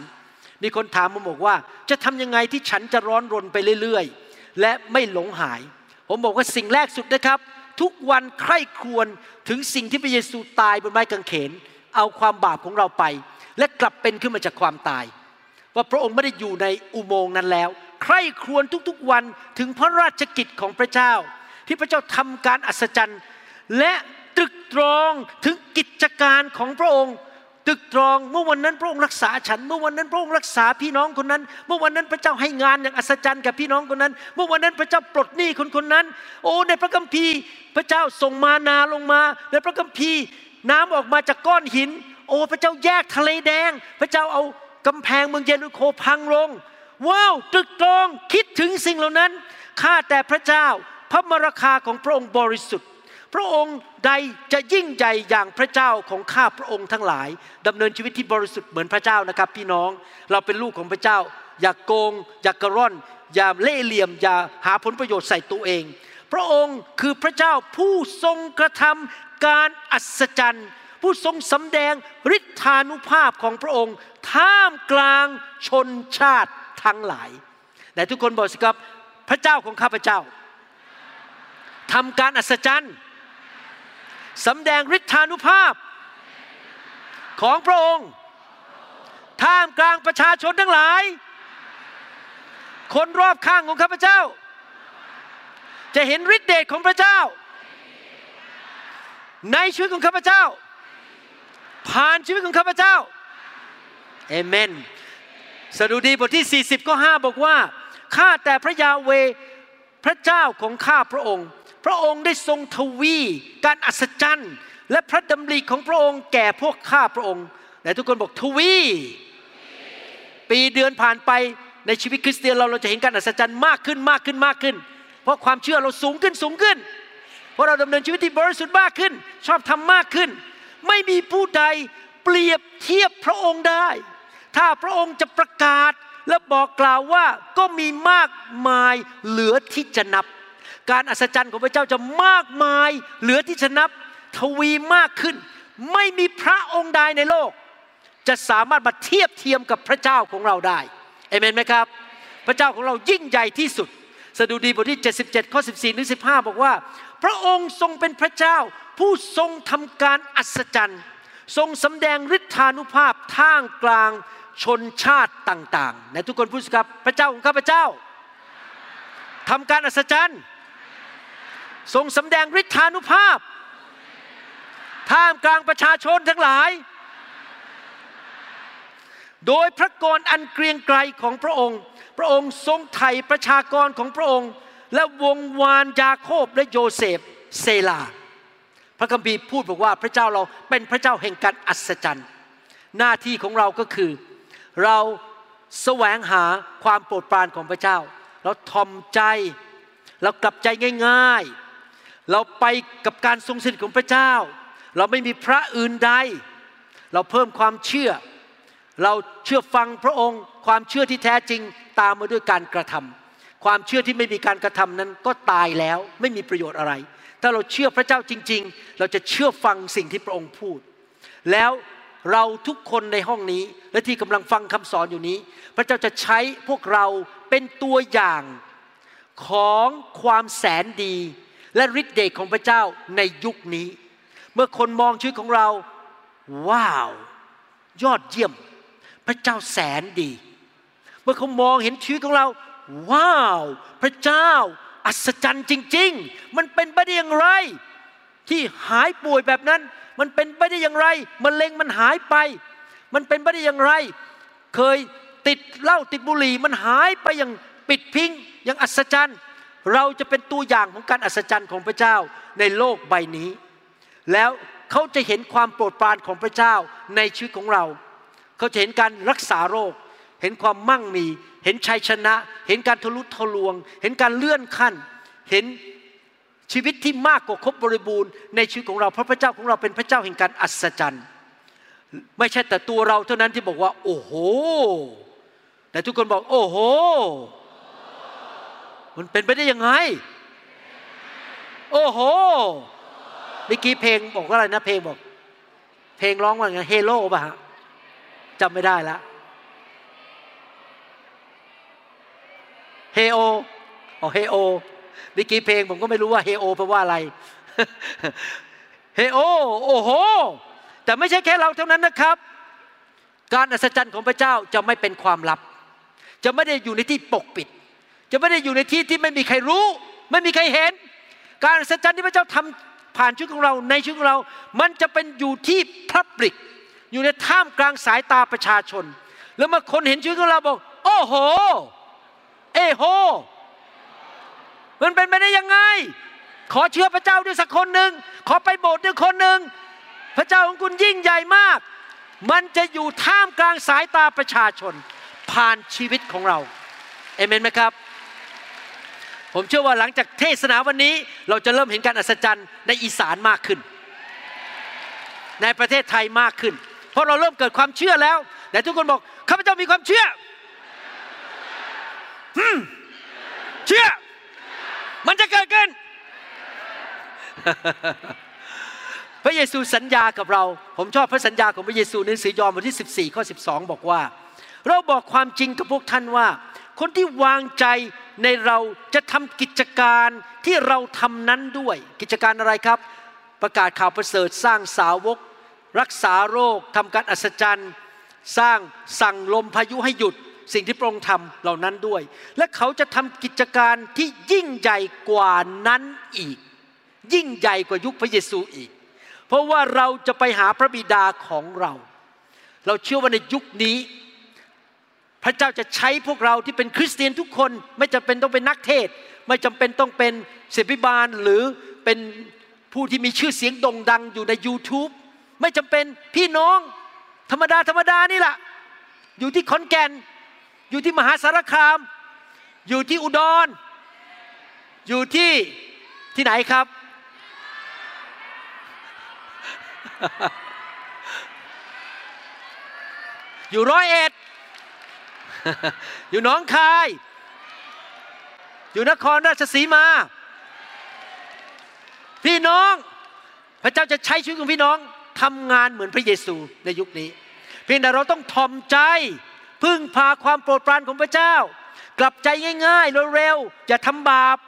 มีคนถามผมบอกว่า จะทำยังไงที่ฉันจะร้อนรนไปเรื่อยๆ และไม่หลงหาย ผมบอกว่าสิ่งแรกสุดนะครับ ทุกวันใคร่ครวญถึงสิ่งที่พระเยซูตายบนไม้กางเขน เอาความบาปของเราไป และกลับเป็นขึ้นมาจากความตาย ว่าพระองค์ไม่ได้อยู่ในอุโมงค์นั้นแล้วใคร่ครวญทุกๆวันถึงพระราชกิจของพระเจ้า ที่พระเจ้าทำการอัศจรรย์ และ ตรองถึงกิจการของพระองค์ตึกตรองเมื่อวันนั้นพระองค์รักษาฉัน เมื่อวันนั้นพระองค์รักษาพี่น้องคนนั้น เมื่อวันนั้นพระเจ้าให้งานอย่างอัศจรรย์กับพี่น้องคนนั้น เมื่อวันนั้นพระเจ้าปลดหนี้คนคนนั้น โอ้ในพระคัมภีร์ พระเจ้าส่งมานาลงมาในพระคัมภีร์ น้ำออกมาจากก้อนหิน โอ้พระเจ้าแยกทะเลแดง พระเจ้าเอากำแพงเมืองเยรูโคพังลง ว้าวตึกตรองคิดถึงสิ่งเหล่านั้นข้าแต่พระเจ้าพระมรคาของพระองค์บริสุทธิ์ พระองค์ใดจะยิ่งใหญ่อย่างพระเจ้าของข้าพระองค์ทั้งหลายดำเนินชีวิตที่บริสุทธิ์เหมือนพระเจ้านะครับ พี่น้องเราเป็นลูกของพระเจ้า อย่ากโกง อย่ากระร่อน อย่าเล่เหลี่ยม อย่าหาผลประโยชน์ใส่ตัวเอง พระองค์คือพระเจ้าผู้ทรงกระทำการอัศจรรย์ ผู้ทรงสำแดงฤทธานุภาพของพระองค์ ท่ามกลางชนชาติทั้งหลายแต่ทุกคนบอกสิครับพระเจ้าของข้าพเจ้าทำการอัศจรรย์ สำแดงฤทธานุภาพ ของพระองค์ ท่ามกลางประชาชนทั้งหลาย คนรอบข้างของข้าพเจ้า จะเห็นฤทธิเดชของพระเจ้า ในชีวิตของข้าพเจ้า ผ่านชีวิตของข้าพเจ้าเอเมนสดุดีบทที่ 40ก็5บอกว่า ข้าแต่พระยาเว พระเจ้าของข้าพระองค์ พระองค์ได้ทรงทวีการอัศจรรย์ และพระดำริของพระองค์แก่พวกข้าพระองค์แต่ทุกคนบอกทวี ปีเดือนผ่านไปในชีวิตคริสเตียนเราเราจะเห็นการอัศจรรย์มากขึ้นมากขึ้นมากขึ้น เพราะความเชื่อเราสูงขึ้นสูงขึ้นเพราะเราดำเนินชีวิตที่บริสุทธิ์มากขึ้น ชอบทำมากขึ้น ไม่มีผู้ใดเปรียบเทียบพระองค์ได้ ถ้าพระองค์จะประกาศและบอกกล่าวว่าก็มีมากมายเหลือที่จะนับ การอัศจรรย์ของพระเจ้าจะมากมาย เหลือที่จะนับทวีมากขึ้น ไม่มีพระองค์ใดในโลก จะสามารถมาเทียบเทียมกับพระเจ้าของเราได้เอเมนไหมครับ พระเจ้าของเรายิ่งใหญ่ที่สุด สดุดีบทที่ 77 ข้อ 14 ถึง 15 บอกว่า พระองค์ทรงเป็นพระเจ้า ผู้ทรงทำการอัศจรรย์ ทรงสำแดงฤทธานุภาพท่ามกลางชนชาติต่างๆในทุกคนพูดสิครับ พระเจ้าของข้าพเจ้าทำการอัศจรรย์ ทรงสำแดงฤทธานุภาพ ท่ามกลางประชาชนทั้งหลาย โดยพระกรอันเกรียงไกรของพระองค์ พระองค์ทรงไถ่ประชากรของพระองค์ และวงวานยาโคบและโยเซฟเซลา พระคัมภีร์พูดบอกว่าพระเจ้าเราเป็นพระเจ้าแห่งการอัศจรรย์ หน้าที่ของเราก็คือ เราแสวงหาความโปรดปรานของพระเจ้า เราทอมใจ เรากลับใจง่าย ๆ เราไปกับการทรงสถิตของพระเจ้า เราไม่มีพระอื่นใด เราเพิ่มความเชื่อ เราเชื่อฟังพระองค์ ความเชื่อที่แท้จริงตามมาด้วยการกระทำความเชื่อที่ไม่มีการกระทำนั้นก็ตายแล้วไม่มีประโยชน์อะไร ถ้าเราเชื่อพระเจ้าจริง ๆ เราจะเชื่อฟังสิ่งที่พระองค์พูด แล้วเราทุกคนในห้องนี้และที่กำลังฟังคำสอนอยู่นี้ พระเจ้าจะใช้พวกเราเป็นตัวอย่างของความแสนดี และฤทธิ์เดชของพระเจ้าในยุคนี้ เมื่อคนมองชีวิตของเรา ว้าว ยอดเยี่ยม พระเจ้าแสนดี เมื่อเขามองเห็นชีวิตของเรา ว้าว พระเจ้า อัศจรรย์จริง ๆ มันเป็นไปได้อย่างไร ที่หายป่วยแบบนั้น มันเป็นไปได้อย่างไรมะเร็งมันหายไป มันเป็นไปได้อย่างไร เคยติดเหล้าติดบุหรี่มันหายไปอย่างปิดพิงอย่างอัศจรรย์ เราจะเป็นตัวอย่างของการอัศจรรย์ของพระเจ้าในโลกใบนี้ แล้วเขาจะเห็นความโปรดปรานของพระเจ้าในชีวิตของเรา เขาจะเห็นการรักษาโรค เห็นความมั่งมี เห็นชัยชนะ เห็นการทะลุทะลวง เห็นการเลื่อนขั้น เห็นชีวิตที่มากกว่าครบบริบูรณ์ในชีวิตของเราเพราะพระเจ้าของเราเป็นพระเจ้าแห่งการอัศจรรย์ ไม่ใช่แต่ตัวเราเท่านั้นที่บอกว่า โอ้โห แต่ทุกคนบอก โอ้โห มันเป็นไปได้ยังไง โอ้โหเมื่อกี้เพลงบอกว่าอะไรนะเพลงบอก เพลงร้องว่าไงเฮโลป่ะฮะจำไม่ได้ละเฮโออ๋อเฮโอเมื่อกี้เพลงผมก็ไม่รู้ว่าเฮโอแปลว่าอะไรเฮโอโอ้โห แต่ไม่ใช่แค่เราเท่านั้นนะครับ การอัศจรรย์ของพระเจ้าจะไม่เป็นความลับ จะไม่ได้อยู่ในที่ปกปิด จะไม่ได้อยู่ในที่ที่ไม่มีใครรู้ ไม่มีใครเห็น การอัศจรรย์ที่พระเจ้าทำผ่านชีวิตของเราในชีวิตของเรา มันจะเป็นอยู่ที่พับลิก อยู่ในท่ามกลางสายตาประชาชน แล้วเมื่อคนเห็นชีวิตของเราบอก โอ้โห เอโห มันเป็นไปได้ยังไง ขอเชื่อพระเจ้าด้วยสักคนหนึ่ง ขอไปโบสถ์ด้วยคนหนึ่ง พระเจ้าของคุณยิ่งใหญ่มาก มันจะอยู่ท่ามกลางสายตาประชาชน ผ่านชีวิตของเรา เอเมนไหมครับ ผมเชื่อว่าหลังจากเทศนาวันนี้ เราจะเริ่มเห็นการอัศจรรย์ในอีสานมากขึ้น ในประเทศไทยมากขึ้น เพราะเราเริ่มเกิดความเชื่อแล้ว แต่ทุกคนบอกข้าพเจ้ามีความเชื่ออืมเชื่อ มันจะเกิดขึ้น พระเยซูสัญญากับเรา ผมชอบพระสัญญาของพระเยซูในหนังสือยอห์นบทที่ 14 ข้อ 12 บอกว่า เราบอกความจริงกับพวกท่านว่า คนที่วางใจ ในเราจะทำกิจการที่เราทำนั้นด้วย กิจการอะไรครับ ประกาศข่าวประเสริฐสร้างสาวก รักษาโรคทำการอัศจรรย์ สร้างสั่งลมพายุให้หยุดสิ่งที่พระองค์ทำเหล่านั้นด้วย และเขาจะทำกิจการที่ยิ่งใหญ่กว่านั้นอีก ยิ่งใหญ่กว่ายุคพระเยซูอีก เพราะว่าเราจะไปหาพระบิดาของเรา เราเชื่อว่าในยุคนี้ พระเจ้าจะใช้พวกเราที่เป็นคริสเตียนทุกคน ไม่จำเป็นต้องเป็นนักเทศ ไม่จำเป็นต้องเป็นศิบิบาลหรือเป็นผู้ที่มีชื่อเสียงโด่งดังอยู่ใน YouTube ไม่จำเป็นพี่น้อง ธรรมดาธรรมดานี่แหละอยู่ที่ขอนแก่น อยู่ที่มหาสารคาม อยู่ที่อุดร อยู่ที่ที่ไหนครับ อยู่ร้อยเอ็ด อยู่หนองคาย อยู่นครราชสีมา พี่น้อง พระเจ้าจะใช้ชีวิตของพี่น้องทำงานเหมือนพระเยซูในยุคนี้ เพียงแต่เราต้องทอมใจพึ่งพาความโปรดปรานของพระเจ้า กลับใจง่ายๆเร็วๆอย่าทำบาป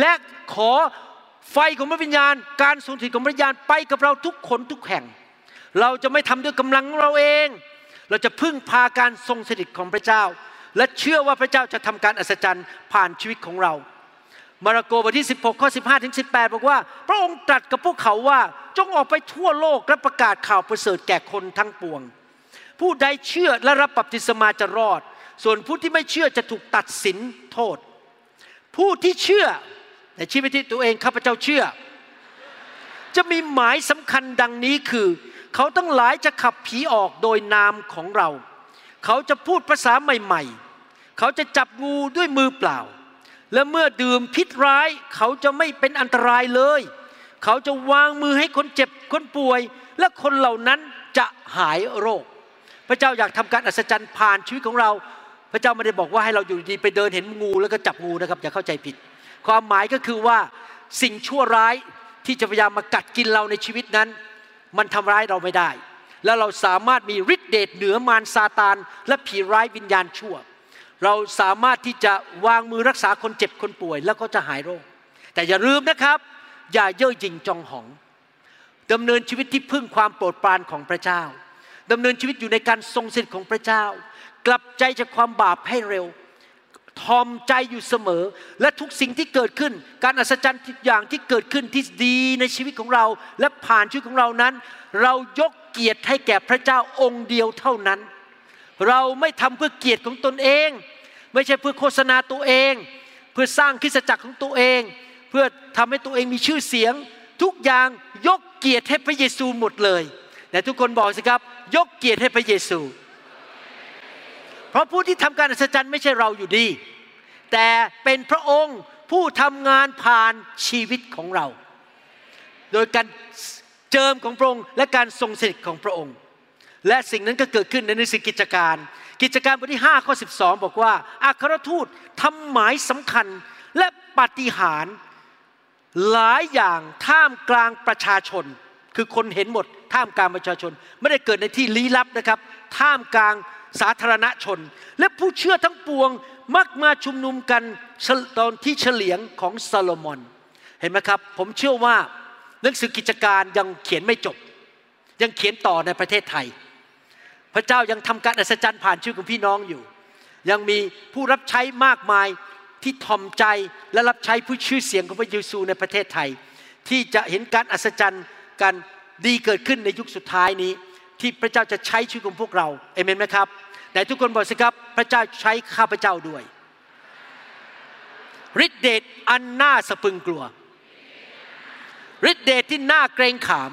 และขอไฟของพระวิญญาณ การทรงถิตของพระวิญญาณไปกับเราทุกคนทุกแห่ง เราจะไม่ทำด้วยกำลังของเราเอง เราจะพึ่งพาการทรงสถิตของพระเจ้า และเชื่อว่าพระเจ้าจะทำการอัศจรรย์ผ่านชีวิตของเรามาระโกบทที่ 16 ข้อ 15 ถึง 18 บอกว่า พระองค์ตรัสกับพวกเขาว่า จงออกไปทั่วโลกและประกาศข่าวประเสริฐแก่คนทั้งปวง ผู้ใดเชื่อและรับบัพติศมาจะรอด ส่วนผู้ที่ไม่เชื่อจะถูกตัดสินโทษ ผู้ที่เชื่อในชีวิตที่ตัวเองข้าพเจ้าเชื่อ จะมีหมายสำคัญดังนี้คือ เขาทั้งหลายจะขับผีออกโดยนามของเรา เขาจะพูดภาษาใหม่ๆ เขาจะจับงูด้วยมือเปล่า และเมื่อดื่มพิษร้าย เขาจะไม่เป็นอันตรายเลย เขาจะวางมือให้คนเจ็บคนป่วย และคนเหล่านั้นจะหายโรค พระเจ้าอยากทำการอัศจรรย์ผ่านชีวิตของเรา พระเจ้าไม่ได้บอกว่าให้เราอยู่ดีไปเดินเห็นงูแล้วก็จับงูนะครับอย่าเข้าใจผิด ความหมายก็คือว่าสิ่งชั่วร้ายที่จะพยายามมากัดกินเราในชีวิตนั้น มันทำร้ายเราไม่ได้ แล้วเราสามารถมีฤทธิเดชเหนือมารซาตาน และผีร้ายวิญญาณชั่ว เราสามารถที่จะวางมือรักษาคนเจ็บคนป่วย แล้วก็จะหายโรค แต่อย่าลืมนะครับ อย่าเย่อหยิ่งจองหองดำเนินชีวิตที่พึ่งความโปรดปรานของพระเจ้าดำเนินชีวิตอยู่ในการทรงสิทธิ์ของพระเจ้า กลับใจจากความบาปให้เร็ว ทอมใจอยู่เสมอ และทุกสิ่งที่เกิดขึ้น การอัศจรรย์ทุกอย่างที่เกิดขึ้นที่ดีในชีวิตของเรา และผ่านชีวิตของเรานั้น เรายกเกียรติให้แก่พระเจ้าองค์เดียวเท่านั้น เราไม่ทำเพื่อเกียรติของตนเอง ไม่ใช่เพื่อโฆษณาตัวเอง เพื่อสร้างคริสตจักรของตัวเอง เพื่อทำให้ตัวเองมีชื่อเสียง ทุกอย่างยกเกียรติให้พระเยซูหมดเลยแต่ทุกคนบอกสิครับ ยกเกียรติให้พระเยซู เพราะผู้ที่ทำการอัศจรรย์ไม่ใช่เราอยู่ดี แต่เป็นพระองค์ผู้ทำงานผ่านชีวิตของเรา โดยการเจิมของพระองค์และการทรงสถิตของพระองค์ และสิ่งนั้นก็เกิดขึ้นในหนังสือกิจการ กิจการบทที่5ข้อ12 บอกว่าอัครทูตทำหมายสำคัญและปาฏิหาริย์หลายอย่างท่ามกลางประชาชน คือคนเห็นหมดท่ามกลางประชาชน ไม่ได้เกิดในที่ลี้ลับนะครับ ท่ามกลาง สาธารณชน และผู้เชื่อทั้งปวงมักมาชุมนุมกันตอนที่เฉลียงของซาโลมอน เห็นไหมครับ ผมเชื่อว่าหนังสือกิจการยังเขียนไม่จบ ยังเขียนต่อในประเทศไทย พระเจ้ายังทำการอัศจรรย์ผ่านชีวิตของพี่น้องอยู่ ยังมีผู้รับใช้มากมายที่ทอมใจและรับใช้ผู้ชื่อเสียงของพระเยซูในประเทศไทย ที่จะเห็นการอัศจรรย์การดีเกิดขึ้นในยุคสุดท้ายนี้ ที่พระเจ้าจะใช้ชีวิตของพวกเราเอเมนไหมครับ ไหนทุกคนบอกสิครับพระเจ้าใช้ข้าพเจ้าด้วยฤทธิเดชอันน่าสะพึงกลัวฤทธิเดชที่น่าเกรงขาม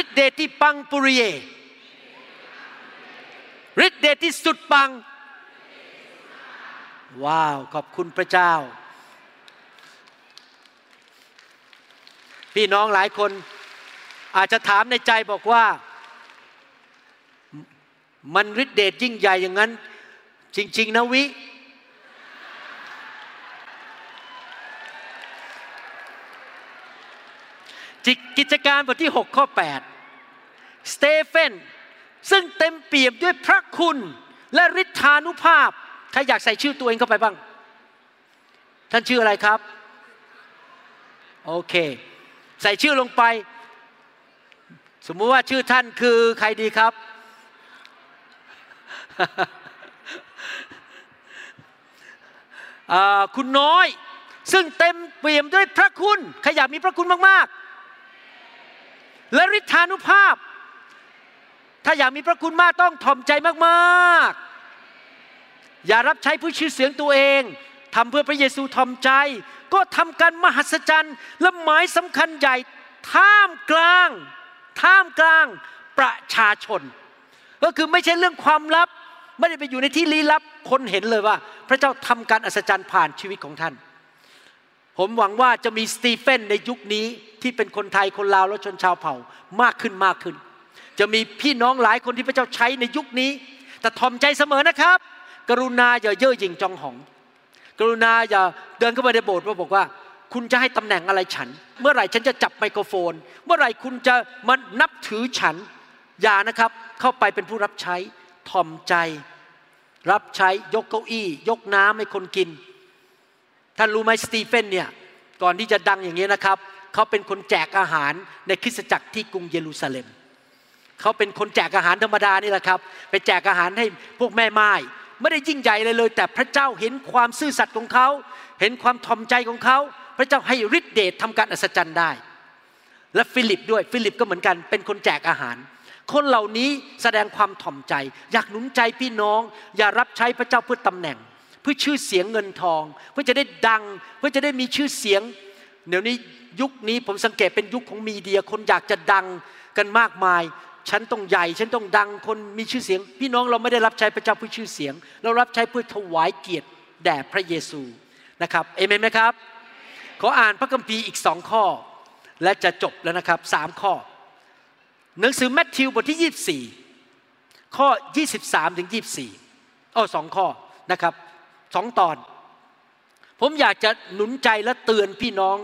ฤทธิเดชที่ปังปุริเยฤทธิเดชที่สุดปัง ว้าว ขอบคุณพระเจ้า พี่น้องหลายคนอาจจะถามในใจบอกว่า มันฤทธิเดชยิ่งใหญ่อย่างนั้น จริง ๆ นะวิ กิจการบทที่ 6 ข้อ 8 สเตเฟนซึ่งเต็มเปี่ยมด้วยพระคุณและฤทธานุภาพ ใครอยากใส่ชื่อตัวเองเข้าไปบ้าง ท่านชื่ออะไรครับ โอเค ใส่ชื่อลงไป สมมุติว่าชื่อท่านคือใครดีครับ คุณน้อย ซึ่งเต็มเปี่ยมด้วยพระคุณใครอยากมีพระคุณมากๆ และฤทธานุภาพ ถ้าอยากมีพระคุณมากต้องถ่อมใจมากๆ อย่ารับใช้ผู้ชื่อเสียงตัวเองทำเพื่อพระเยซูถ่อมใจ ก็ทำการมหัศจรรย์ และหมายสำคัญใหญ่ท่ามกลาง ท่ามกลางประชาชน ก็คือไม่ใช่เรื่องความลับ ไม่ได้ไปอยู่ในที่ลี้ลับ คนเห็นเลยว่า พระเจ้าทำการอัศจรรย์ผ่านชีวิตของท่าน ผมหวังว่าจะมีสตีเฟนในยุคนี้ที่เป็นคนไทยคนลาวและชนชาวเผ่ามากขึ้นมากขึ้น จะมีพี่น้องหลายคนที่พระเจ้าใช้ในยุคนี้ แต่ทอมใจเสมอนะครับ กรุณาอย่าเย่อหยิ่งจองหอง กรุณาอย่าเดินเข้ามาในโบสถ์ว่าบอกว่าคุณจะให้ตำแหน่งอะไรฉัน เมื่อไหร่ฉันจะจับไมโครโฟน เมื่อไหร่คุณจะมานับถือฉัน อย่านะครับ เข้าไปเป็นผู้รับใช้ ทอมใจ รับใช้ยกเก้าอี้ ยกน้ำให้คนกิน ท่านรู้ไหมสตีเฟนเนี่ยก่อนที่จะดังอย่างนี้นะครับเขาเป็นคนแจกอาหารในคริสตจักรที่กรุงเยรูซาเล็มเขาเป็นคนแจกอาหารธรรมดานี่แหละครับ ไปแจกอาหารให้พวกแม่ม่ายไม่ได้ยิ่งใหญ่เลยเลย แต่พระเจ้าเห็นความซื่อสัตย์ของเขา เห็นความถ่อมใจของเขา พระเจ้าให้ฤทธิเดชทำการอัศจรรย์ได้ และฟิลิปด้วยฟิลิปก็เหมือนกัน เป็นคนแจกอาหาร คนเหล่านี้แสดงความถ่อมใจ อยากหนุนใจพี่น้อง อย่ารับใช้พระเจ้าเพื่อตำแหน่ง เพื่อชื่อเสียงเงินทอง เพื่อจะได้ดัง เพื่อจะได้มีชื่อเสียง เดี๋ยวนี้ยุคนี้ผมสังเกตเป็นยุคของมีเดีย คนอยากจะดังกันมากมาย ฉันต้องใหญ่ ฉันต้องดัง คนมีชื่อเสียง พี่น้องเราไม่ได้รับใช้พระเจ้าเพื่อชื่อเสียง เรารับใช้เพื่อถวายเกียรติแด่พระเยซูนะครับเอเมนไหมครับ ขออ่านพระคัมภีร์อีกสองข้อ และจะจบแล้วนะครับสามข้อ หนังสือแมทธิวบทที่ 24 ข้อ 23 ถึง 24อ้อสองข้อนะครับสองตอน ผมอยากจะหนุนใจและเตือนพี่น้อง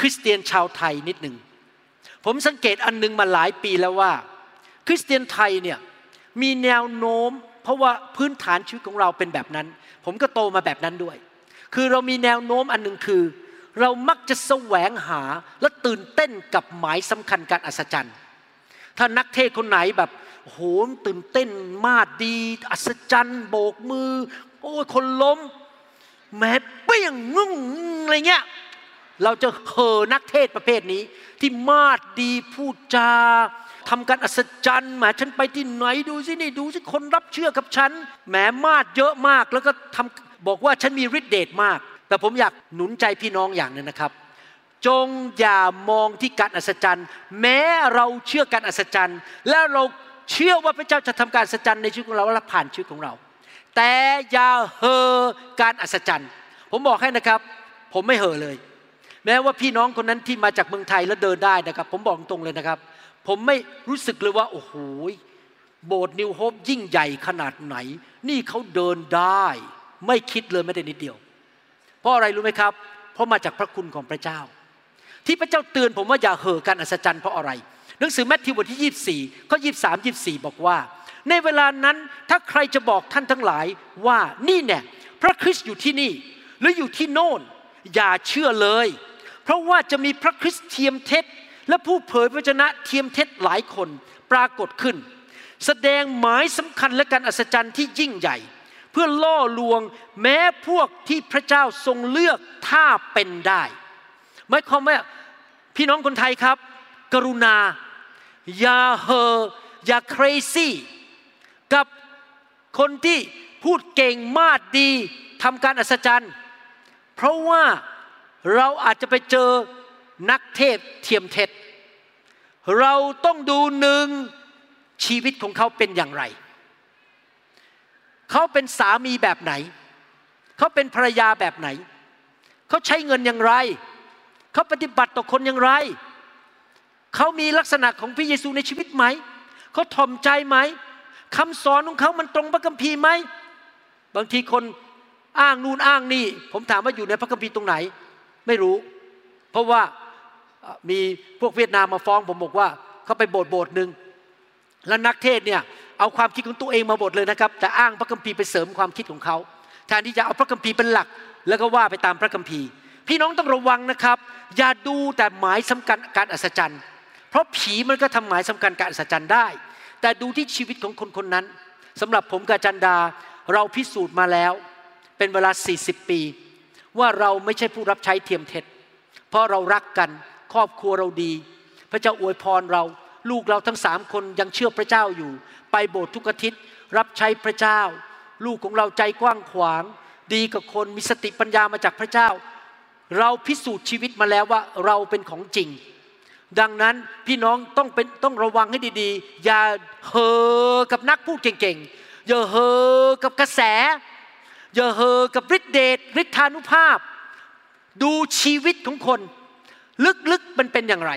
คริสเตียนชาวไทยนิดหนึ่ง ผมสังเกตอันนึงมาหลายปีแล้วว่า คริสเตียนไทยเนี่ยมีแนวโน้ม เพราะว่าพื้นฐานชีวิตของเราเป็นแบบนั้น ผมก็โตมาแบบนั้นด้วย คือเรามีแนวโน้มอันหนึ่งคือ เรามักจะแสวงหาและตื่นเต้นกับหมายสำคัญการอัศจรรย์ ถ้านักเทศคนไหนแบบโอ้โหตื่นเต้นมาดดี อัศจรรย์โบกมือ โอ้ยคนล้ม แม้เปี้ยงงุ้งอะไรเงี้ยเราจะเห่อนักเทศประเภทนี้ ที่มาดดีพูดจาทำการอัศจรรย์แหมฉันไปที่ไหนดูสินี่ดูสิคนรับเชื่อกับฉันแหมมาดเยอะมากแล้วก็ทำบอกว่าฉันมีฤทธิเดชมาก แต่ผมอยากหนุนใจพี่น้องอย่างนึงนะครับ จงอย่ามองที่การอัศจรรย์ แม้เราเชื่อการอัศจรรย์ และเราเชื่อว่าพระเจ้าจะทำการอัศจรรย์ในชีวิตของเราและผ่านชีวิตของเรา แต่อย่าเห่อการอัศจรรย์ ผมบอกให้นะครับ ผมไม่เห่อเลย แม้ว่าพี่น้องคนนั้นที่มาจากเมืองไทยแล้วเดินได้นะครับ ผมบอกตรงเลยนะครับ ผมไม่รู้สึกเลยว่าโอ้โหโบสถ์นิวโฮปยิ่งใหญ่ขนาดไหน นี่เขาเดินได้ ไม่คิดเลยไม่ได้นิดเดียว เพราะอะไรรู้ไหมครับ เพราะมาจากพระคุณของพระเจ้า ที่พระเจ้าเตือนผมว่าอย่าเห่อการอัศจรรย์เพราะอะไร หนังสือแมทธิวบทที่ 24ข้อ23 24 บอกว่า ในเวลานั้นถ้าใครจะบอกท่านทั้งหลายว่านี่แน่พระคริสต์อยู่ที่นี่ หรืออยู่ที่โน่น อย่าเชื่อเลย เพราะว่าจะมีพระคริสต์เทียมเท็จ และผู้เผยพระวจนะเทียมเท็จหลายคนปรากฏขึ้น แสดงหมายสำคัญและการอัศจรรย์ที่ยิ่งใหญ่เพื่อล่อลวงแม้พวกที่พระเจ้าทรงเลือกถ้าเป็นได้ หมายความว่าพี่น้องคนไทยครับ กรุณา อย่าเฮออย่า crazy กับคนที่พูดเก่งมากดีทำการอัศจรรย์ เพราะว่าเราอาจจะไปเจอนักเทพเทียมเท็จ เราต้องดูหนึ่งชีวิตของเขาเป็นอย่างไร เขาเป็นสามีแบบไหน เขาเป็นภรรยาแบบไหน เขาใช้เงินอย่างไรเขาปฏิบัติต่อคนอย่างไร เขามีลักษณะของพระเยซูในชีวิตไหม เขาถ่อมใจไหมคำสอนของเขามันตรงพระคัมภีร์ไหม บางทีคนอ้างนู่นอ้างนี่ ผมถามว่าอยู่ในพระคัมภีร์ตรงไหน ไม่รู้ เพราะว่ามีพวกเวียดนามมาฟ้องผมบอกว่าเขาไปโบสถ์โบสถ์หนึ่งแล้วนักเทศเนี่ยเอาความคิดของตัวเองมาบทเลยนะครับ แต่อ้างพระคัมภีร์ไปเสริมความคิดของเขาแทนที่จะเอาพระคัมภีร์เป็นหลัก แล้วก็ว่าไปตามพระคัมภีร์ พี่น้องต้องระวังนะครับ อย่าดูแต่หมายสำคัญการอัศจรรย์ เพราะผีมันก็ทำหมายสำคัญการอัศจรรย์ได้ แต่ดูที่ชีวิตของคนคนนั้นสำหรับผมกาจันดาเราพิสูจน์มาแล้ว เป็นเวลา 40 ปี ว่าเราไม่ใช่ผู้รับใช้เทียมเท็จ เพราะเรารักกันครอบครัวเราดี พระเจ้าอวยพรเราลูกเราทั้งสามคนยังเชื่อพระเจ้าอยู่ ไปโบสถ์ทุกอาทิตย์ รับใช้พระเจ้า ลูกของเราใจกว้างขวาง ดีกับคนมีสติปัญญามาจากพระเจ้า เราพิสูจน์ชีวิตมาแล้วว่าเราเป็นของจริง ดังนั้นพี่น้องต้องเป็นต้องระวังให้ดีๆ อย่าเฮอกับนักพูดเก่งๆ อย่าเฮอกับกระแส อย่าเฮอกับฤทธิเดชฤทธานุภาพ ดูชีวิตของคน ลึกๆมันเป็นอย่างไร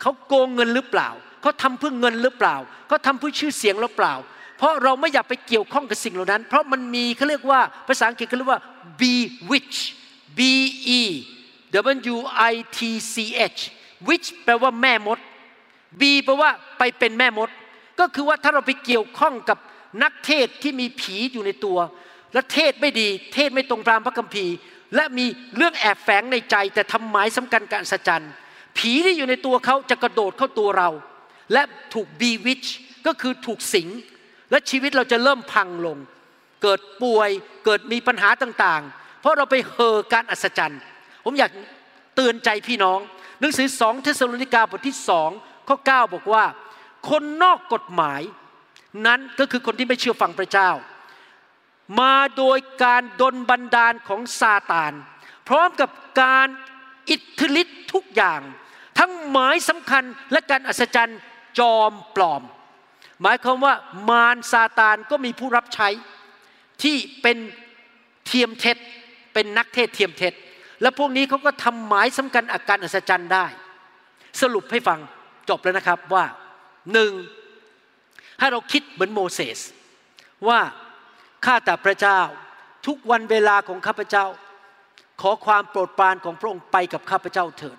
เขาโกงเงินหรือเปล่า เขาทำเพื่อเงินหรือเปล่า เขาทำเพื่อชื่อเสียงหรือเปล่า เพราะเราไม่อยากไปเกี่ยวข้องกับสิ่งเหล่านั้น เพราะมันมีเขาเรียกว่าภาษาอังกฤษเขาเรียกว่า bewitch b e w i t c h which แปลว่าแม่มด b แปลว่าไปเป็นแม่มด ก็คือว่าถ้าเราไปเกี่ยวข้องกับนักเทศที่มีผีอยู่ในตัว และเทศไม่ดี เทศไม่ตรงตามพระคัมภีร์ และมีเรื่องแอบแฝงในใจ แต่ทำหมายสำคัญการสัจจันผีที่อยู่ในตัวเขาจะกระโดดเข้าตัวเรา และถูกบีวิชก็คือถูกสิง และชีวิตเราจะเริ่มพังลง เกิดป่วยเกิดมีปัญหาต่างๆ เพราะเราไปเห่อการอัศจรรย์ ผมอยากเตือนใจพี่น้อง หนังสือสองเทสโลนิกาบทที่สองข้อ 9 บอกว่า คนนอกกฎหมาย นั้นก็คือคนที่ไม่เชื่อฟังพระเจ้า มาโดยการดลบันดาลของซาตาน พร้อมกับการอิทธิฤทธิ์ทุกอย่าง ทั้งหมายสำคัญและการอัศจรรย์จอมปลอม หมายความว่ามารซาตานก็มีผู้รับใช้ที่เป็นเทียมเท็จ เป็นนักเทศเทียมเท็จ และพวกนี้เขาก็ทำหมายสำคัญอาการอัศจรรย์ได้ สรุปให้ฟังจบแล้วนะครับว่าหนึ่งให้เราคิดเหมือนโมเสสว่าข้าแต่พระเจ้าทุกวันเวลาของข้าพเจ้า ขอความโปรดปรานของพระองค์ไปกับข้าพเจ้าเถิด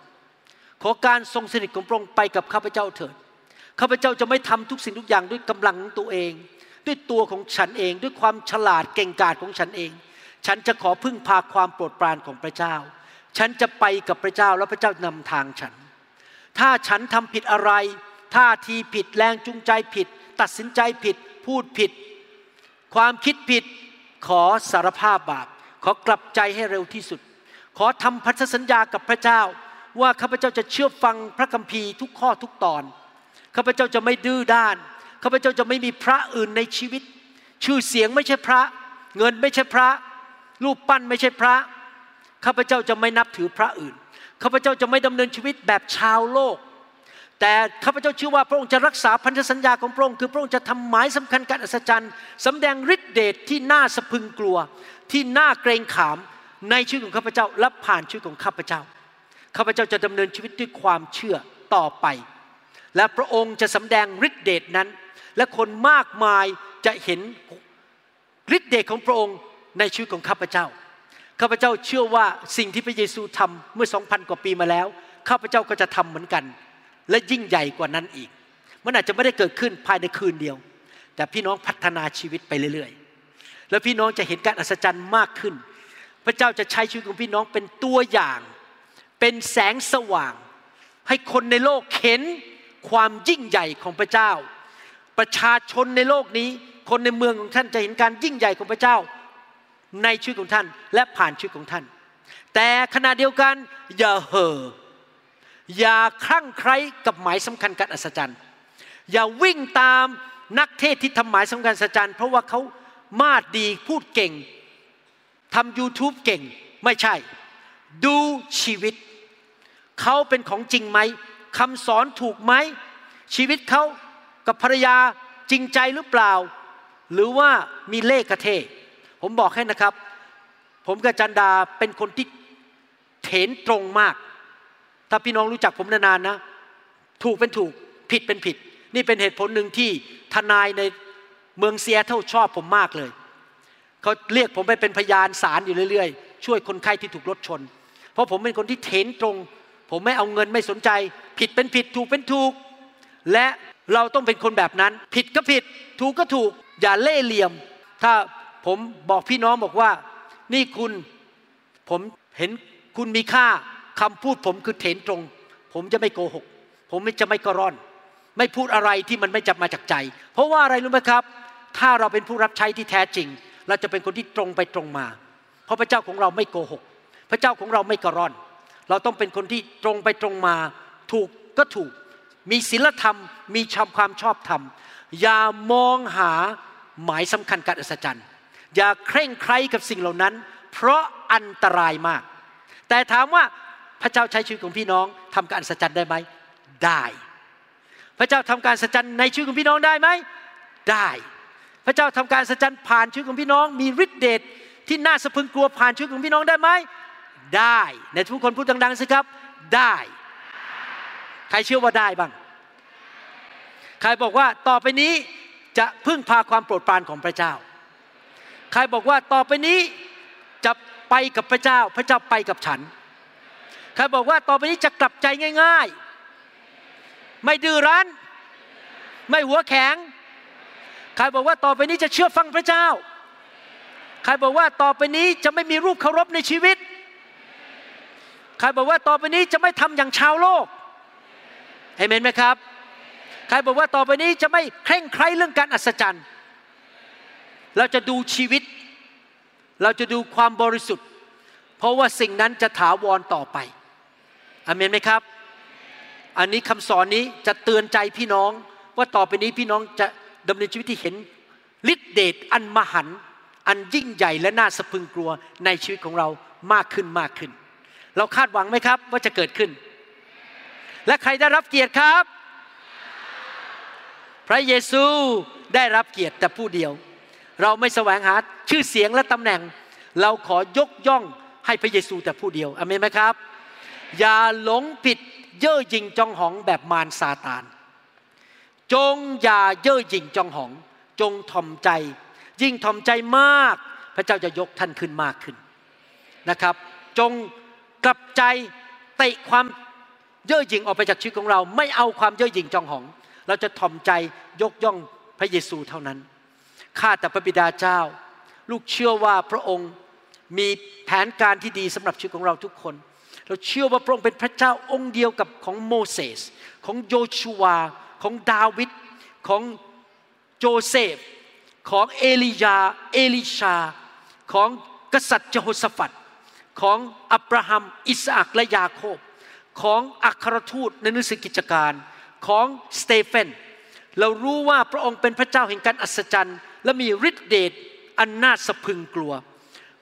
ขอการทรงสนิทของพระองค์ไปกับข้าพเจ้าเถิดข้าพเจ้าจะไม่ทำทุกสิ่งทุกอย่างด้วยกำลังตัวเอง ด้วยตัวของฉันเอง ด้วยความฉลาดเก่งกาจของฉันเอง ฉันจะขอพึ่งพาความโปรดปรานของพระเจ้า ฉันจะไปกับพระเจ้าแล้วพระเจ้านำทางฉัน ถ้าฉันทำผิดอะไร ท่าทีผิดแรงจูงใจผิด ตัดสินใจผิด พูดผิด ความคิดผิด ขอสารภาพบาป ขอกลับใจให้เร็วที่สุด ขอทำพันธสัญญากับพระเจ้า ว่าข้าพเจ้าจะเชื่อฟังพระคัมภีร์ทุกข้อทุกตอน ข้าพเจ้าจะไม่ดื้อด้าน ข้าพเจ้าจะไม่มีพระอื่นในชีวิต ชื่อเสียงไม่ใช่พระ เงินไม่ใช่พระ รูปปั้นไม่ใช่พระข้าพเจ้าจะไม่นับถือพระอื่นข้าพเจ้าจะไม่ดำเนินชีวิตแบบชาวโลก แต่ข้าพเจ้าเชื่อว่าพระองค์จะรักษาพันธสัญญาของพระองค์คือพระองค์จะทำหมายสำคัญการอัศจรรย์สำแดงฤทธิเดชที่น่าสะพึงกลัว ที่น่าเกรงขามในชีวิตของข้าพเจ้าและผ่านชีวิตของข้าพเจ้าข้าพเจ้าจะดำเนินชีวิตด้วยความเชื่อต่อไป และพระองค์จะสำแดงฤทธิเดชนั้น และคนมากมายจะเห็นฤทธิเดชของพระองค์ ในชีวิตของข้าพเจ้า ข้าพเจ้าเชื่อว่าสิ่งที่พระเยซูทำเมื่อสองพันกว่าปีมาแล้ว ข้าพเจ้าก็จะทำเหมือนกัน และยิ่งใหญ่กว่านั้นอีก มันอาจจะไม่ได้เกิดขึ้นภายในคืนเดียว แต่พี่น้องพัฒนาชีวิตไปเรื่อยๆ แล้วพี่น้องจะเห็นการอัศจรรย์มากขึ้น พระเจ้าจะใช้ชีวิตของพี่น้องเป็นตัวอย่าง เป็นแสงสว่าง ให้คนในโลกเห็นความยิ่งใหญ่ของพระเจ้า ประชาชนในโลกนี้ คนในเมืองของท่านจะเห็นการยิ่งใหญ่ของพระเจ้า ในชีวิตของท่านและผ่านชีวิตของท่าน แต่ขณะเดียวกันอย่าเห่ออย่าคลั่งไคล้กับหมายสำคัญการอัศจรรย์ อย่าวิ่งตามนักเทศที่ทำหมายสำคัญอัศจรรย์เพราะว่าเขามาดดีพูดเก่งทำ YouTube เก่งไม่ใช่ ดูชีวิต เขาเป็นของจริงไหมคำสอนถูกไหม ชีวิตเขากับภรรยาจริงใจหรือเปล่า หรือว่ามีเล่ห์กระเท ผมบอกให้นะครับ ผมกับจันดาเป็นคนที่เถนตรงมาก ถ้าพี่น้องรู้จักผมนานๆนะ ถูกเป็นถูกผิดเป็นผิด นี่เป็นเหตุผลหนึ่งที่ทนายในเมืองเซียเท่าชอบผมมากเลยเขาเรียกผมไปเป็นพยานศาลอยู่เรื่อยๆ ช่วยคนไข้ที่ถูกรถชน เพราะผมเป็นคนที่เถนตรง ผมไม่เอาเงินไม่สนใจ ผิดเป็นผิดถูกเป็นถูก และเราต้องเป็นคนแบบนั้น ผิดก็ผิด ถูกก็ถูก อย่าเล่ห์เหลี่ยม ถ้า ผมบอกพี่น้องบอกว่า นี่คุณผมเห็นคุณมีค่าคำพูดผมคือเถนตรง ผมจะไม่โกหก ผมไม่จะไม่กระร่อน ไม่พูดอะไรที่มันไม่จับมาจากใจ เพราะว่าอะไรรู้ไหมครับ ถ้าเราเป็นผู้รับใช้ที่แท้จริง เราจะเป็นคนที่ตรงไปตรงมา เพราะพระเจ้าของเราไม่โกหก พระเจ้าของเราไม่กระร่อน เราต้องเป็นคนที่ตรงไปตรงมา ถูกก็ถูก มีศีลธรรม มีชำความชอบธรรม อย่ามองหาหมายสำคัญการอัศจรรย์ อย่าเคร่งใครกับสิ่งเหล่านั้น เพราะอันตรายมาก แต่ถามว่าพระเจ้าใช้ชีวิตของพี่น้องทำการอัศจรรย์ได้ไหมได้ พระเจ้าทำการอัศจรรย์ในชีวิตของพี่น้องได้ไหมได้ พระเจ้าทำการอัศจรรย์ผ่านชีวิตของพี่น้อง มีฤทธิเดชที่น่าสะพรึงกลัวผ่านชีวิตของพี่น้องได้ไหมได้ในทุกคนพูดดังๆสิครับได้ ใครเชื่อว่าได้บ้าง ใครบอกว่าต่อไปนี้จะพึ่งพาความโปรดปรานของพระเจ้า ใครบอกว่าต่อไปนี้จะไปกับพระเจ้า พระเจ้าไปกับฉัน ใครบอกว่าต่อไปนี้จะกลับใจง่าย ๆ ไม่ดื้อรั้น ไม่หัวแข็ง ใครบอกว่าต่อไปนี้จะเชื่อฟังพระเจ้า ใครบอกว่าต่อไปนี้จะไม่มีรูปเคารพในชีวิต ใครบอกว่าต่อไปนี้จะไม่ทำอย่างชาวโลกเอเมนไหมครับ ใครบอกว่าต่อไปนี้จะไม่เคร่งใครเรื่องการอัศจรรย์ เราจะดูชีวิต เราจะดูความบริสุทธิ์ เพราะว่าสิ่งนั้นจะถาวรต่อไปอเมนไหมครับ อันนี้คำสอนนี้จะเตือนใจพี่น้อง ว่าต่อไปนี้พี่น้องจะดำเนินชีวิตที่เห็นฤทธิเดชอันมหันอันยิ่งใหญ่และน่าสะพึงกลัวในชีวิตของเรามากขึ้นมากขึ้น เราคาดหวังไหมครับว่าจะเกิดขึ้น และใครได้รับเกียรติครับ พระเยซูได้รับเกียรติแต่ผู้เดียว เราไม่แสวงหาชื่อเสียงและตำแหน่ง เราขอยกย่องให้พระเยซูแต่ผู้เดียวอเมนไหมครับ อย่าหลงผิดเย่อหยิ่งจองหองแบบมารซาตาน จงอย่าเย่อหยิ่งจองหอง จงทอมใจ ยิ่งทอมใจมาก พระเจ้าจะยกท่านขึ้นมากขึ้นนะครับ จงกลับใจเตะความเย่อหยิ่งออกไปจากชีวิตของเรา ไม่เอาความเย่อหยิ่งจองหอง เราจะทอมใจยกย่องพระเยซูเท่านั้น ข้าแต่พระบิดาเจ้า ลูกเชื่อว่าพระองค์มีแผนการที่ดีสำหรับชีวิตของเราทุกคน เราเชื่อว่าพระองค์เป็นพระเจ้าองค์เดียวกับของโมเสสของโยชูวา ของดาวิดของโจเซฟของเอลียา เอลิชา ของกษัตริย์เยโฮสฟัดของอับราฮัม อิสอักและยาโคบ ของอัครทูตในหนังสือกิจการ ของสเตเฟน เรารู้ว่าพระองค์เป็นพระเจ้าแห่งการอัศจรรย์ และมีฤทธิเดชอันน่าสะพึงกลัว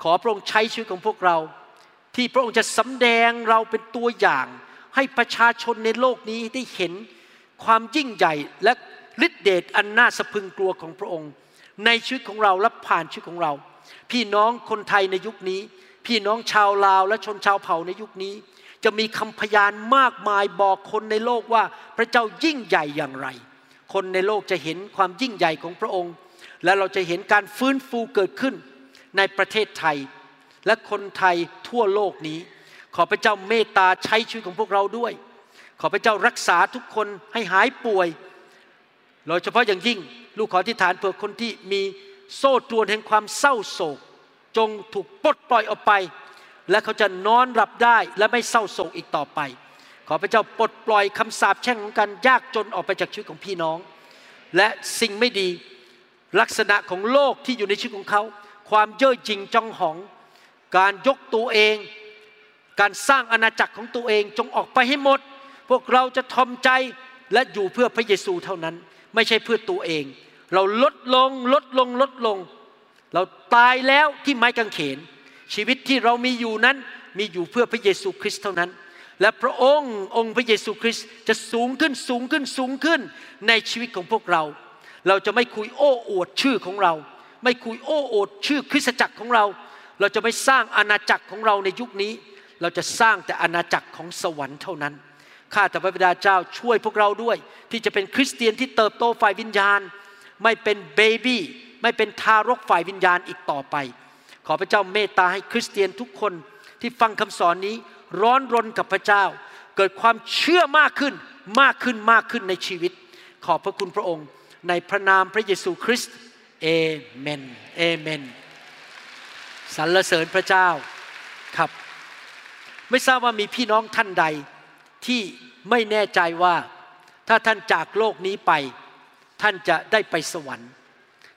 ขอพระองค์ใช้ชีวิตของพวกเรา ที่พระองค์จะสำแดงเราเป็นตัวอย่าง ให้ประชาชนในโลกนี้ได้เห็นความยิ่งใหญ่และฤทธิเดชอันน่าสะพึงกลัวของพระองค์ ในชีวิตของเราและผ่านชีวิตของเรา พี่น้องคนไทยในยุคนี้ พี่น้องชาวลาวและชนชาวเผ่าในยุคนี้ จะมีคำพยานมากมายบอกคนในโลกว่าพระเจ้ายิ่งใหญ่อย่างไร คนในโลกจะเห็นความยิ่งใหญ่ของพระองค์ และเราจะเห็นการฟื้นฟูเกิดขึ้นในประเทศไทย และคนไทยทั่วโลกนี้ ขอพระเจ้าเมตตาใช้ชีวิตของพวกเราด้วย ขอพระเจ้ารักษาทุกคนให้หายป่วยโดยเฉพาะอย่างยิ่งลูกขอที่ฐานเผื่อคนที่มีโซ่ตรวนแห่งความเศร้าโศก จงถูกปลดปล่อยออกไป และเขาจะนอนหลับได้และไม่เศร้าโศกอีกต่อไป ขอพระเจ้าปลดปล่อยคำสาปแช่งของการยากจนออกไปจากชีวิตของพี่น้อง และสิ่งไม่ดี ลักษณะของโลกที่อยู่ในชีวิตของเขา ความเย่อหยิ่งจองหอง การยกตัวเอง การสร้างอาณาจักรของตัวเองจงออกไปให้หมด พวกเราจะทอมใจและอยู่เพื่อพระเยซูเท่านั้น ไม่ใช่เพื่อตัวเอง เราลดลงลดลงลดลง เราตายแล้วที่ไม้กางเขน ชีวิตที่เรามีอยู่นั้นมีอยู่เพื่อพระเยซูคริสต์เท่านั้น และพระองค์องค์พระเยซูคริสต์จะสูงขึ้นสูงขึ้นสูงขึ้นในชีวิตของพวกเรา เราจะไม่คุยโอ้อวดชื่อของเรา ไม่คุยโอ้อวดชื่อคริสตจักรของเรา เราจะไม่สร้างอาณาจักรของเราในยุคนี้ เราจะสร้างแต่อาณาจักรของสวรรค์เท่านั้นข้าแต่พระบิดาเจ้าช่วยพวกเราด้วย ที่จะเป็นคริสเตียนที่เติบโตฝ่ายวิญญาณ ไม่เป็นเบบี้ไม่เป็นทารกฝ่ายวิญญาณอีกต่อไป ขอพระเจ้าเมตตาให้คริสเตียนทุกคนที่ฟังคำสอนนี้ร้อนรนกับพระเจ้า เกิดความเชื่อมากขึ้นมากขึ้นมากขึ้นในชีวิต ขอบพระคุณพระองค์ ในพระนามพระเยซูคริสต์เอเมนเอเมนสรรเสริญพระเจ้าครับ ไม่ทราบว่ามีพี่น้องท่านใดที่ไม่แน่ใจว่าถ้าท่านจากโลกนี้ไป ท่านจะได้ไปสวรรค์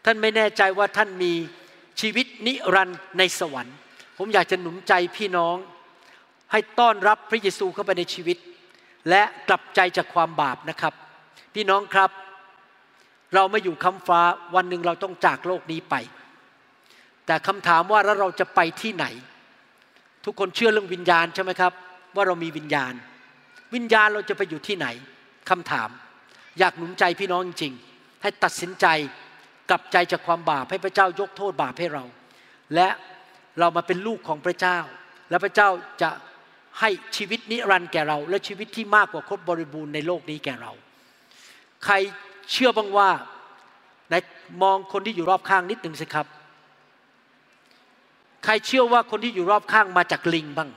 ท่านไม่แน่ใจว่าท่านมีชีวิตนิรันดร์ในสวรรค์ ผมอยากจะหนุนใจพี่น้อง ให้ต้อนรับพระเยซูเข้าไปในชีวิต และกลับใจจากความบาปนะครับ พี่น้องครับ เราไม่อยู่คำฟ้าวันหนึ่งเราต้องจากโลกนี้ไป แต่คำถามว่าแล้วเราจะไปที่ไหน ทุกคนเชื่อเรื่องวิญญาณใช่ไหมครับ ว่าเรามีวิญญาณ วิญญาณเราจะไปอยู่ที่ไหนคำถาม อยากหนุนใจพี่น้องจริงๆให้ตัดสินใจกลับใจจากความบาปให้พระเจ้ายกโทษบาปให้เรา และเรามาเป็นลูกของพระเจ้า และพระเจ้าจะให้ชีวิตนิรันดร์แก่เรา และชีวิตที่มากกว่าครบบริบูรณ์ในโลกนี้แก่เรา ใคร เชื่อบ้างว่าในมองคนที่อยู่รอบข้างนิดหนึ่งสิครับ ใครเชื่อว่าคนที่อยู่รอบข้างมาจากลิงบ้าง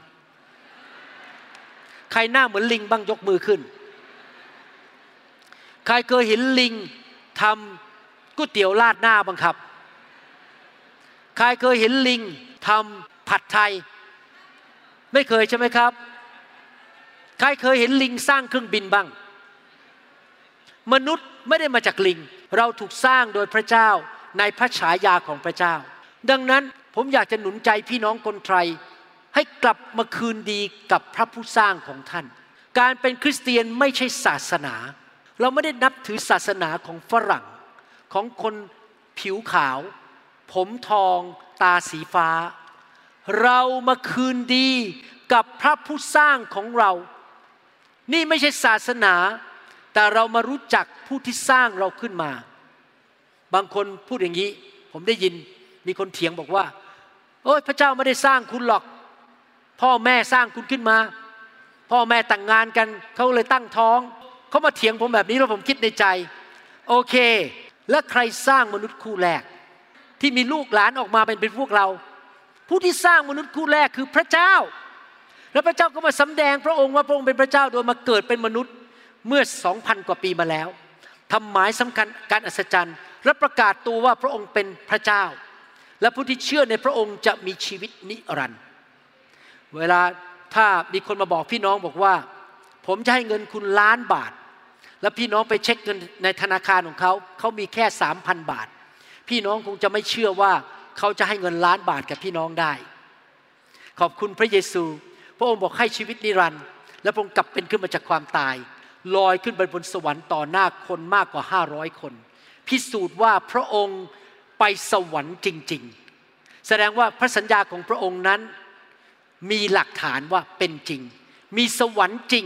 ใครหน้าเหมือนลิงบ้างยกมือขึ้น ใครเคยเห็นลิงทำก๋วยเตี๋ยวราดหน้าบ้างครับ ใครเคยเห็นลิงทำผัดไทย ไม่เคยใช่ไหมครับ ใครเคยเห็นลิงสร้างเครื่องบินบ้าง มนุษย์ไม่ได้มาจากลิง เราถูกสร้างโดยพระเจ้าในพระฉายาของพระเจ้า ดังนั้นผมอยากจะหนุนใจพี่น้องคนไทย ให้กลับมาคืนดีกับพระผู้สร้างของท่าน การเป็นคริสเตียนไม่ใช่ศาสนา เราไม่ได้นับถือศาสนาของฝรั่ง ของคนผิวขาว ผมทองตาสีฟ้า เรามาคืนดีกับพระผู้สร้างของเรา นี่ไม่ใช่ศาสนา แต่เรามารู้จักผู้ที่สร้างเราขึ้นมา บางคนพูดอย่างนี้ ผมได้ยินมีคนเถียงบอกว่า โอ้ยพระเจ้าไม่ได้สร้างคุณหรอก พ่อแม่สร้างคุณขึ้นมา พ่อแม่แต่งงานกันเขาเลยตั้งท้องเขามาเถียงผมแบบนี้แล้วผมคิดในใจ โอเค แล้วใครสร้างมนุษย์คู่แรก ที่มีลูกหลานออกมาเป็นเป็นพวกเรา ผู้ที่สร้างมนุษย์คู่แรกคือพระเจ้า แล้วพระเจ้าก็มาสำแดงพระองค์ว่าพระองค์เป็นพระเจ้าโดยมาเกิดเป็นมนุษย์ เมื่อสองพันกว่าปีมาแล้วทำหมายสำคัญการอัศจรรย์ และประกาศตัวว่าพระองค์เป็นพระเจ้า และผู้ที่เชื่อในพระองค์จะมีชีวิตนิรันดร์เวลาถ้ามีคนมาบอกพี่น้องบอกว่า ผมจะให้เงินคุณล้านบาท แล้วพี่น้องไปเช็คเงินในธนาคารของเขาเขามีแค่สามพันบาท พี่น้องคงจะไม่เชื่อว่าเขาจะให้เงินล้านบาทกับพี่น้องได้ ขอบคุณพระเยซู พระองค์บอกให้ชีวิตนิรันดร์และพระองค์กลับเป็นขึ้นมาจากความตาย ลอยขึ้นไปบนสวรรค์ต่อหน้าคนมากกว่าห้าร้อยคน พิสูจน์ว่าพระองค์ไปสวรรค์จริง ๆ แสดงว่าพระสัญญาของพระองค์นั้น มีหลักฐานว่าเป็นจริง มีสวรรค์จริง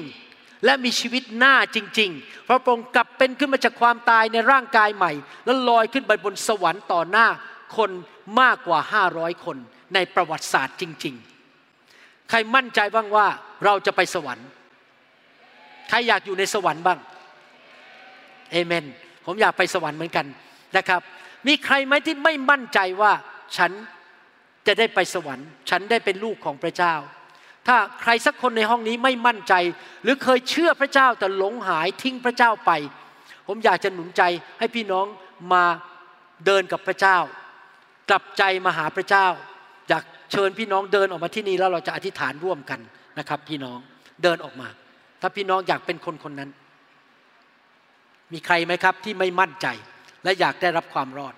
และมีชีวิตหน้าจริง ๆ เพราะพระองค์กลับเป็นขึ้นมาจากความตายในร่างกายใหม่ แล้วลอยขึ้นไปบนสวรรค์ต่อหน้าคนมากกว่า 500 คนในประวัติศาสตร์จริง ๆ ใครมั่นใจบ้างว่าเราจะไปสวรรค์ ใครอยากอยู่ในสวรรค์บ้างเอเมน ผมอยากไปสวรรค์เหมือนกันนะครับ มีใครไหมที่ไม่มั่นใจว่าฉันจะได้ไปสวรรค์ ฉันได้เป็นลูกของพระเจ้า ถ้าใครสักคนในห้องนี้ไม่มั่นใจ หรือเคยเชื่อพระเจ้าแต่หลงหายทิ้งพระเจ้าไป ผมอยากจะหนุนใจให้พี่น้องมาเดินกับพระเจ้า กลับใจมาหาพระเจ้า อยากเชิญพี่น้องเดินออกมาที่นี่แล้วเราจะอธิษฐานร่วมกันนะครับ พี่น้องเดินออกมา ถ้าพี่น้องอยากเป็นคนคนนั้น มีใครไหมครับที่ไม่มั่นใจ และอยากได้รับความรอด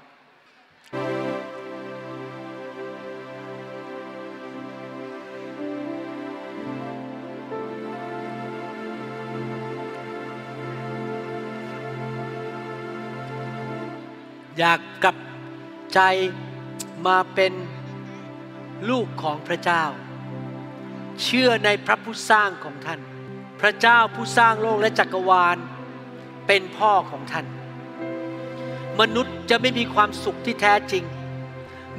อยากกลับใจมาเป็นลูกของพระเจ้า เชื่อในพระผู้สร้างของท่าน พระเจ้าผู้สร้างโลกและจักรวาล เป็นพ่อของท่าน มนุษย์จะไม่มีความสุขที่แท้จริง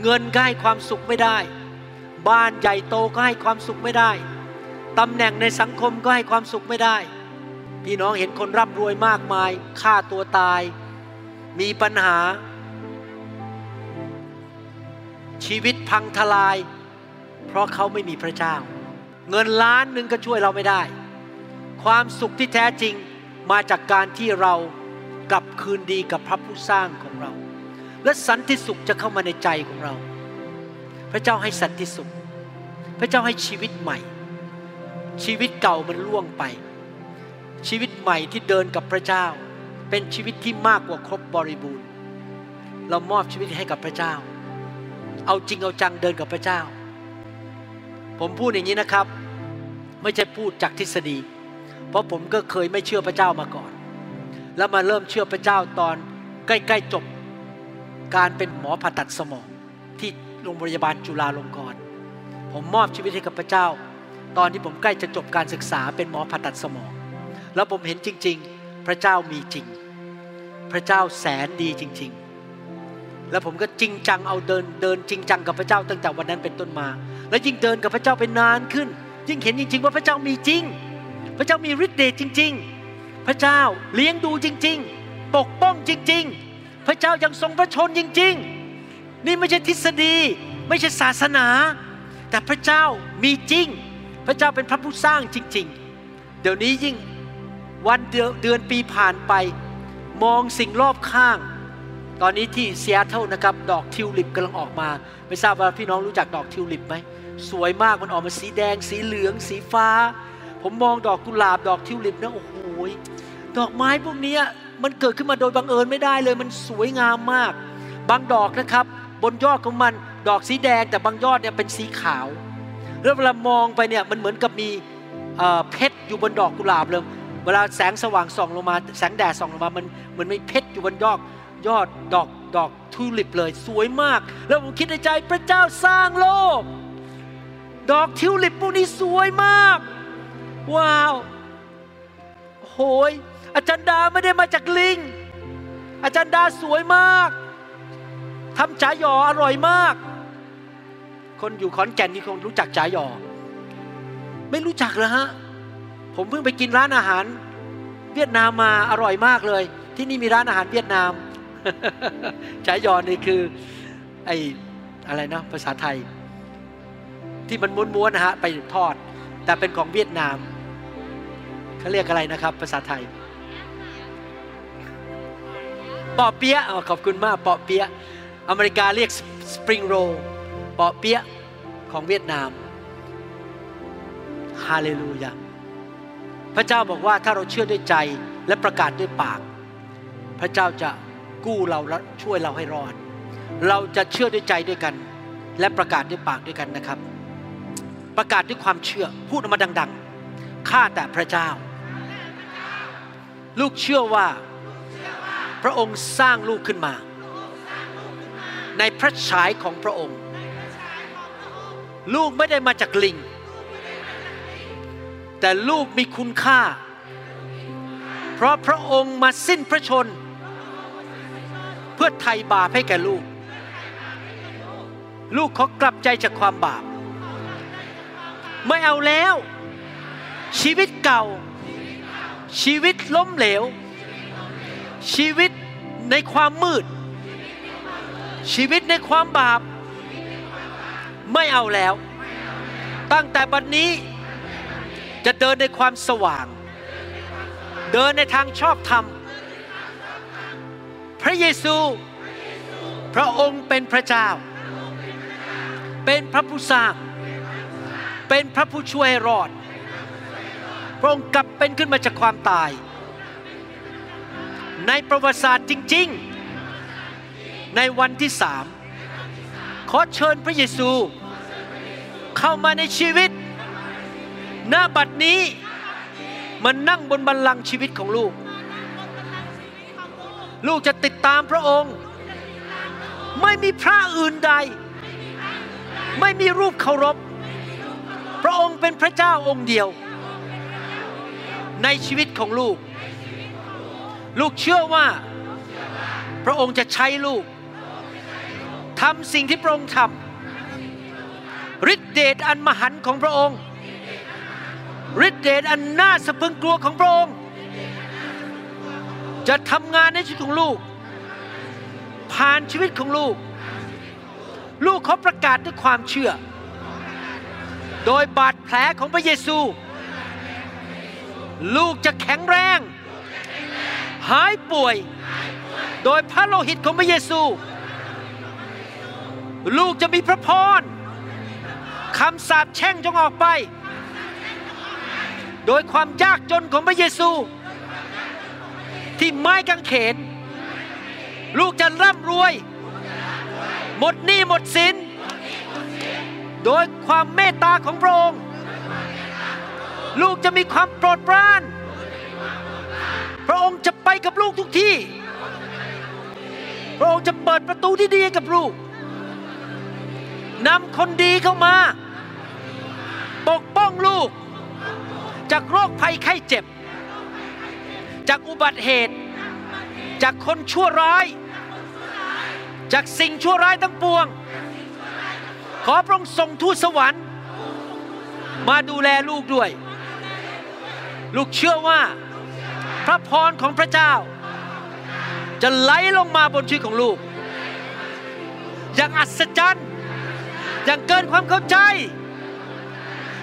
เงินก็ให้ความสุขไม่ได้ บ้านใหญ่โตก็ให้ความสุขไม่ได้ตำแหน่งในสังคมก็ให้ความสุขไม่ได้ พี่น้องเห็นคนร่ำรวยมากมายฆ่าตัวตาย มีปัญหา ชีวิตพังทลาย เพราะเขาไม่มีพระเจ้า เงินล้านหนึ่งก็ช่วยเราไม่ได้ ความสุขที่แท้จริงมาจากการที่เรากลับคืนดีกับพระผู้สร้างของเรา และสันติสุขจะเข้ามาในใจของเรา พระเจ้าให้สันติสุข พระเจ้าให้ชีวิตใหม่ ชีวิตเก่ามันล่วงไป ชีวิตใหม่ที่เดินกับพระเจ้า เป็นชีวิตที่มากกว่าครบบริบูรณ์ เรามอบชีวิตให้กับพระเจ้า เอาจริงเอาจังเดินกับพระเจ้า ผมพูดอย่างนี้นะครับ ไม่ใช่พูดจากทฤษฎี เพราะผมก็เคยไม่เชื่อพระเจ้ามาก่อน แล้วมาเริ่มเชื่อพระเจ้าตอนใกล้ๆจบ การเป็นหมอผ่าตัดสมองที่โรงพยาบาลจุฬาลงกรณ์ผมมอบชีวิตให้กับพระเจ้า ตอนที่ผมใกล้จะจบการศึกษาเป็นหมอผ่าตัดสมอง แล้วผมเห็นจริง ๆ พระเจ้ามีจริง พระเจ้าแสนดีจริง ๆแล้วผมก็จริงจังเอาเดินเดินจริงจังกับพระเจ้าตั้งแต่วันนั้นเป็นต้นมา แล้วยิ่งเดินกับพระเจ้าเป็นนานขึ้น ยิ่งเห็นจริง ๆ ว่าพระเจ้ามีจริง พระเจ้ามีฤทธิ์เดชจริง ๆ พระเจ้าเลี้ยงดูจริง ๆ ปกป้องจริง ๆ พระเจ้ายังทรงพระชนม์จริง ๆ นี่ไม่ใช่ทฤษฎี ไม่ใช่ศาสนา แต่พระเจ้ามีจริง พระเจ้าเป็นพระผู้สร้างจริง ๆ เดี๋ยวนี้ยิ่งวันเดือนปีผ่านไป มองสิ่งรอบข้าง ตอนนี้ที่ซีแอตเทิลนะครับ ดอกทิวลิปกำลังออกมา ไม่ทราบว่าพี่น้องรู้จักดอกทิวลิปไหมสวยมากมันออกมาสีแดง สีเหลือง สีฟ้า ผมมองดอกกุหลาบดอกทิวลิปนะโอ้โหดอกไม้พวกนี้มันเกิดขึ้นมาโดยบังเอิญไม่ได้เลยมันสวยงามมาก บางดอกนะครับ บนยอดของมันดอกสีแดงแต่บางยอดเนี่ยเป็นสีขาวแล้วเวลามองไปเนี่ยมันเหมือนกับมีเอ่อเพชรอยู่บนดอกกุหลาบเลยเวลาแสงสว่างส่องลงมาแสงแดดส่องลงมามันเหมือนมีเพชรอยู่บนยอดยอดดอกดอกทูลิปเลยสวยมาก แล้วผมคิดในใจพระเจ้าสร้างโลก ดอกทิวลิปพวกนี้สวยมาก ว้าว โหย อาจารย์ดาไม่ได้มาจากลิง อาจารย์ดาสวยมาก ทำจ๋าหยออร่อยมาก คนอยู่ขอนแก่นนี่คงรู้จักจ๋าหยอ ไม่รู้จักเหรอฮะ ผมเพิ่งไปกินร้านอาหาร เวียดนามมาอร่อยมากเลย ที่นี่มีร้านอาหารเวียดนามจ๋าหยอนี่คือ ไออะไรนะภาษาไทย ที่มันม้วนๆนะฮะไปทอด แต่เป็นของเวียดนาม เขาเรียกอะไรนะครับ ภาษาไทยปอเปี๊ยะอ๋อขอบคุณมากปอเปี๊ยะอเมริกาเรียกสปริงโรลปอเปี๊ยะของเวียดนามฮาเลลูยาพระเจ้าบอกว่าถ้าเราเชื่อด้วยใจและประกาศด้วยปาก พระเจ้าจะกู้เราและช่วยเราให้รอด เราจะเชื่อด้วยใจด้วยกัน และประกาศด้วยปากด้วยกันนะครับ ประกาศด้วยความเชื่อพูดออกมาดัง ๆ ข้าแต่พระเจ้า ลูกเชื่อว่า พระองค์สร้างลูกขึ้นมา ในพระฉายของพระองค์ ลูกไม่ได้มาจากลิง แต่ลูกมีคุณค่า เพราะพระองค์มาสิ้นพระชน เพื่อไถ่บาปให้แก่ลูก ลูกขอกลับใจจากความบาป ไม่เอาแล้ว ชีวิตเก่า ชีวิตล้มเหลว ชีวิตในความมืด ชีวิตในความบาป ไม่เอาแล้ว ตั้งแต่บัดนนี้จะเดินในความสว่าง เดินในทางชอบธรรม พระเยซู พระองค์เป็นพระเจ้า เป็นพระผู้สร้าง เป็นพระผู้ช่วยให้รอด ระองค์กลับเป็นขึ้นมาจากความตาย ในประวัติศาสตร์จริง ๆ ในวันที่สามขอเชิญพระเยซู เข้ามาในชีวิต หน้าบัดนี้มันนั่งบนบัลลังก์ชีวิตของลูก ลูกจะติดตามพระองค์ ไม่มีพระอื่นใด ไม่มีรูปเคารพ พระองค์เป็นพระเจ้าองค์เดียว ในชีวิตของลูก ลูกเชื่อว่า พระองค์จะใช้ลูกทำสิ่งที่พระองค์ทำฤทธิเดชอันมหันต์ของพระองค์ฤทธิเดชอันน่าสะพรึงกลัวของพระองค์ จะทำงานในชีวิตของลูก ผ่านชีวิตของลูก ลูกเขาประกาศด้วยความเชื่อ โดยบาดแผลของพระเยซู ลูกจะแข็งแรง หายป่วย โดยพระโลหิตของพระเยซู ลูกจะมีพระพรคำสาปแช่งจงออกไป โดยความยากจนของพระเยซู ที่ไม้กางเขน ลูกจะร่ำรวย หมดหนี้หมดสิน โดยความเมตตาของพระองค์ ลูกจะมีความโปรดปราน พระองค์จะไปกับลูกทุกที่ พระองค์จะเปิดประตูที่ดีกับลูก นำคนดีเข้ามา ปกป้องลูก จากโรคภัยไข้เจ็บ จากอุบัติเหตุ จากคนชั่วร้าย จากสิ่งชั่วร้ายทั้งปวง ขอพระองค์ส่งทูตสวรรค์มาดูแลลูกด้วย ลูกเชื่อว่า พระพรของพระเจ้า จะไหลลงมาบนชีวิตของลูก อย่างอัศจรรย์อย่างเกินความเข้าใจ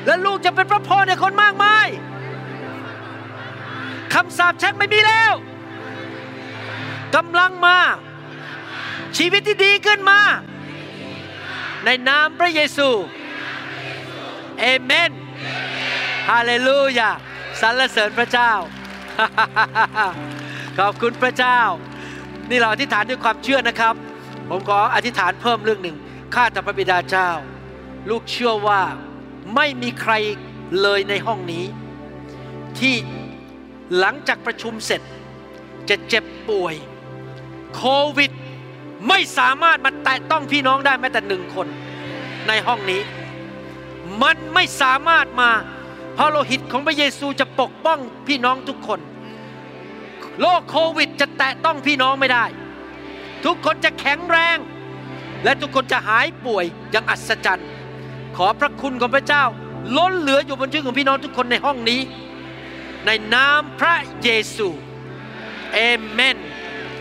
และลูกจะเป็นพระพรในคนมากมายคำสาปแช่งไม่มีแล้วกำลังมา ชีวิตที่ดีขึ้นมา ในนามพระเยซูเอเมนฮาเลลูยา สรรเสริญพระเจ้า ขอบคุณพระเจ้า นี่เราอธิษฐานด้วยความเชื่อนะครับ ผมขออธิษฐานเพิ่มเรื่องหนึ่ง ข้าแต่พระบิดาเจ้า ลูกเชื่อว่าไม่มีใครเลยในห้องนี้ ที่หลังจากประชุมเสร็จ จะเจ็บป่วย โควิด ไม่สามารถมาแตะต้องพี่น้องได้แม้แต่หนึ่งคนในห้องนี้ มันไม่สามารถมา ระโลหิตของพระเยซูจะปกป้องพี่น้องทุกคน โรคโควิดจะแตะต้องพี่น้องไม่ได้ ทุกคนจะแข็งแรง และทุกคนจะหายป่วยอย่างอัศจรรย์ ขอพระคุณของพระเจ้า ล้นเหลืออยู่บนชีวิตของพี่น้องทุกคนในห้องนี้ ในนามพระเยซูเอเมน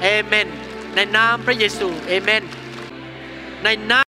เอเมนในนามพระเยซูเอเมนในนาม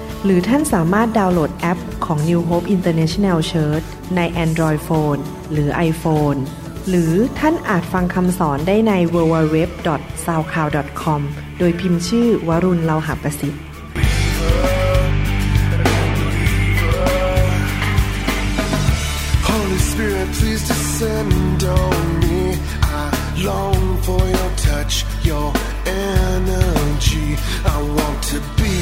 หรือท่านสามารถดาวน์โหลดแอปของ New Hope International Church ใน Android Phone หรือ iPhone หรือท่านอาจฟังคำสอนได้ใน www.soundcloud.com โดยพิมพ์ชื่อวรุณเลาหะประสิทธิ์ Holy Spirit, please descend on me. I long for your touch, your energy. I want to be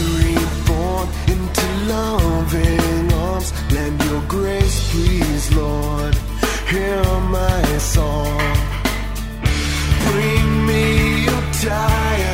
loving arms. Lend your grace, please, Lord. Hear my song. Bring me your tired.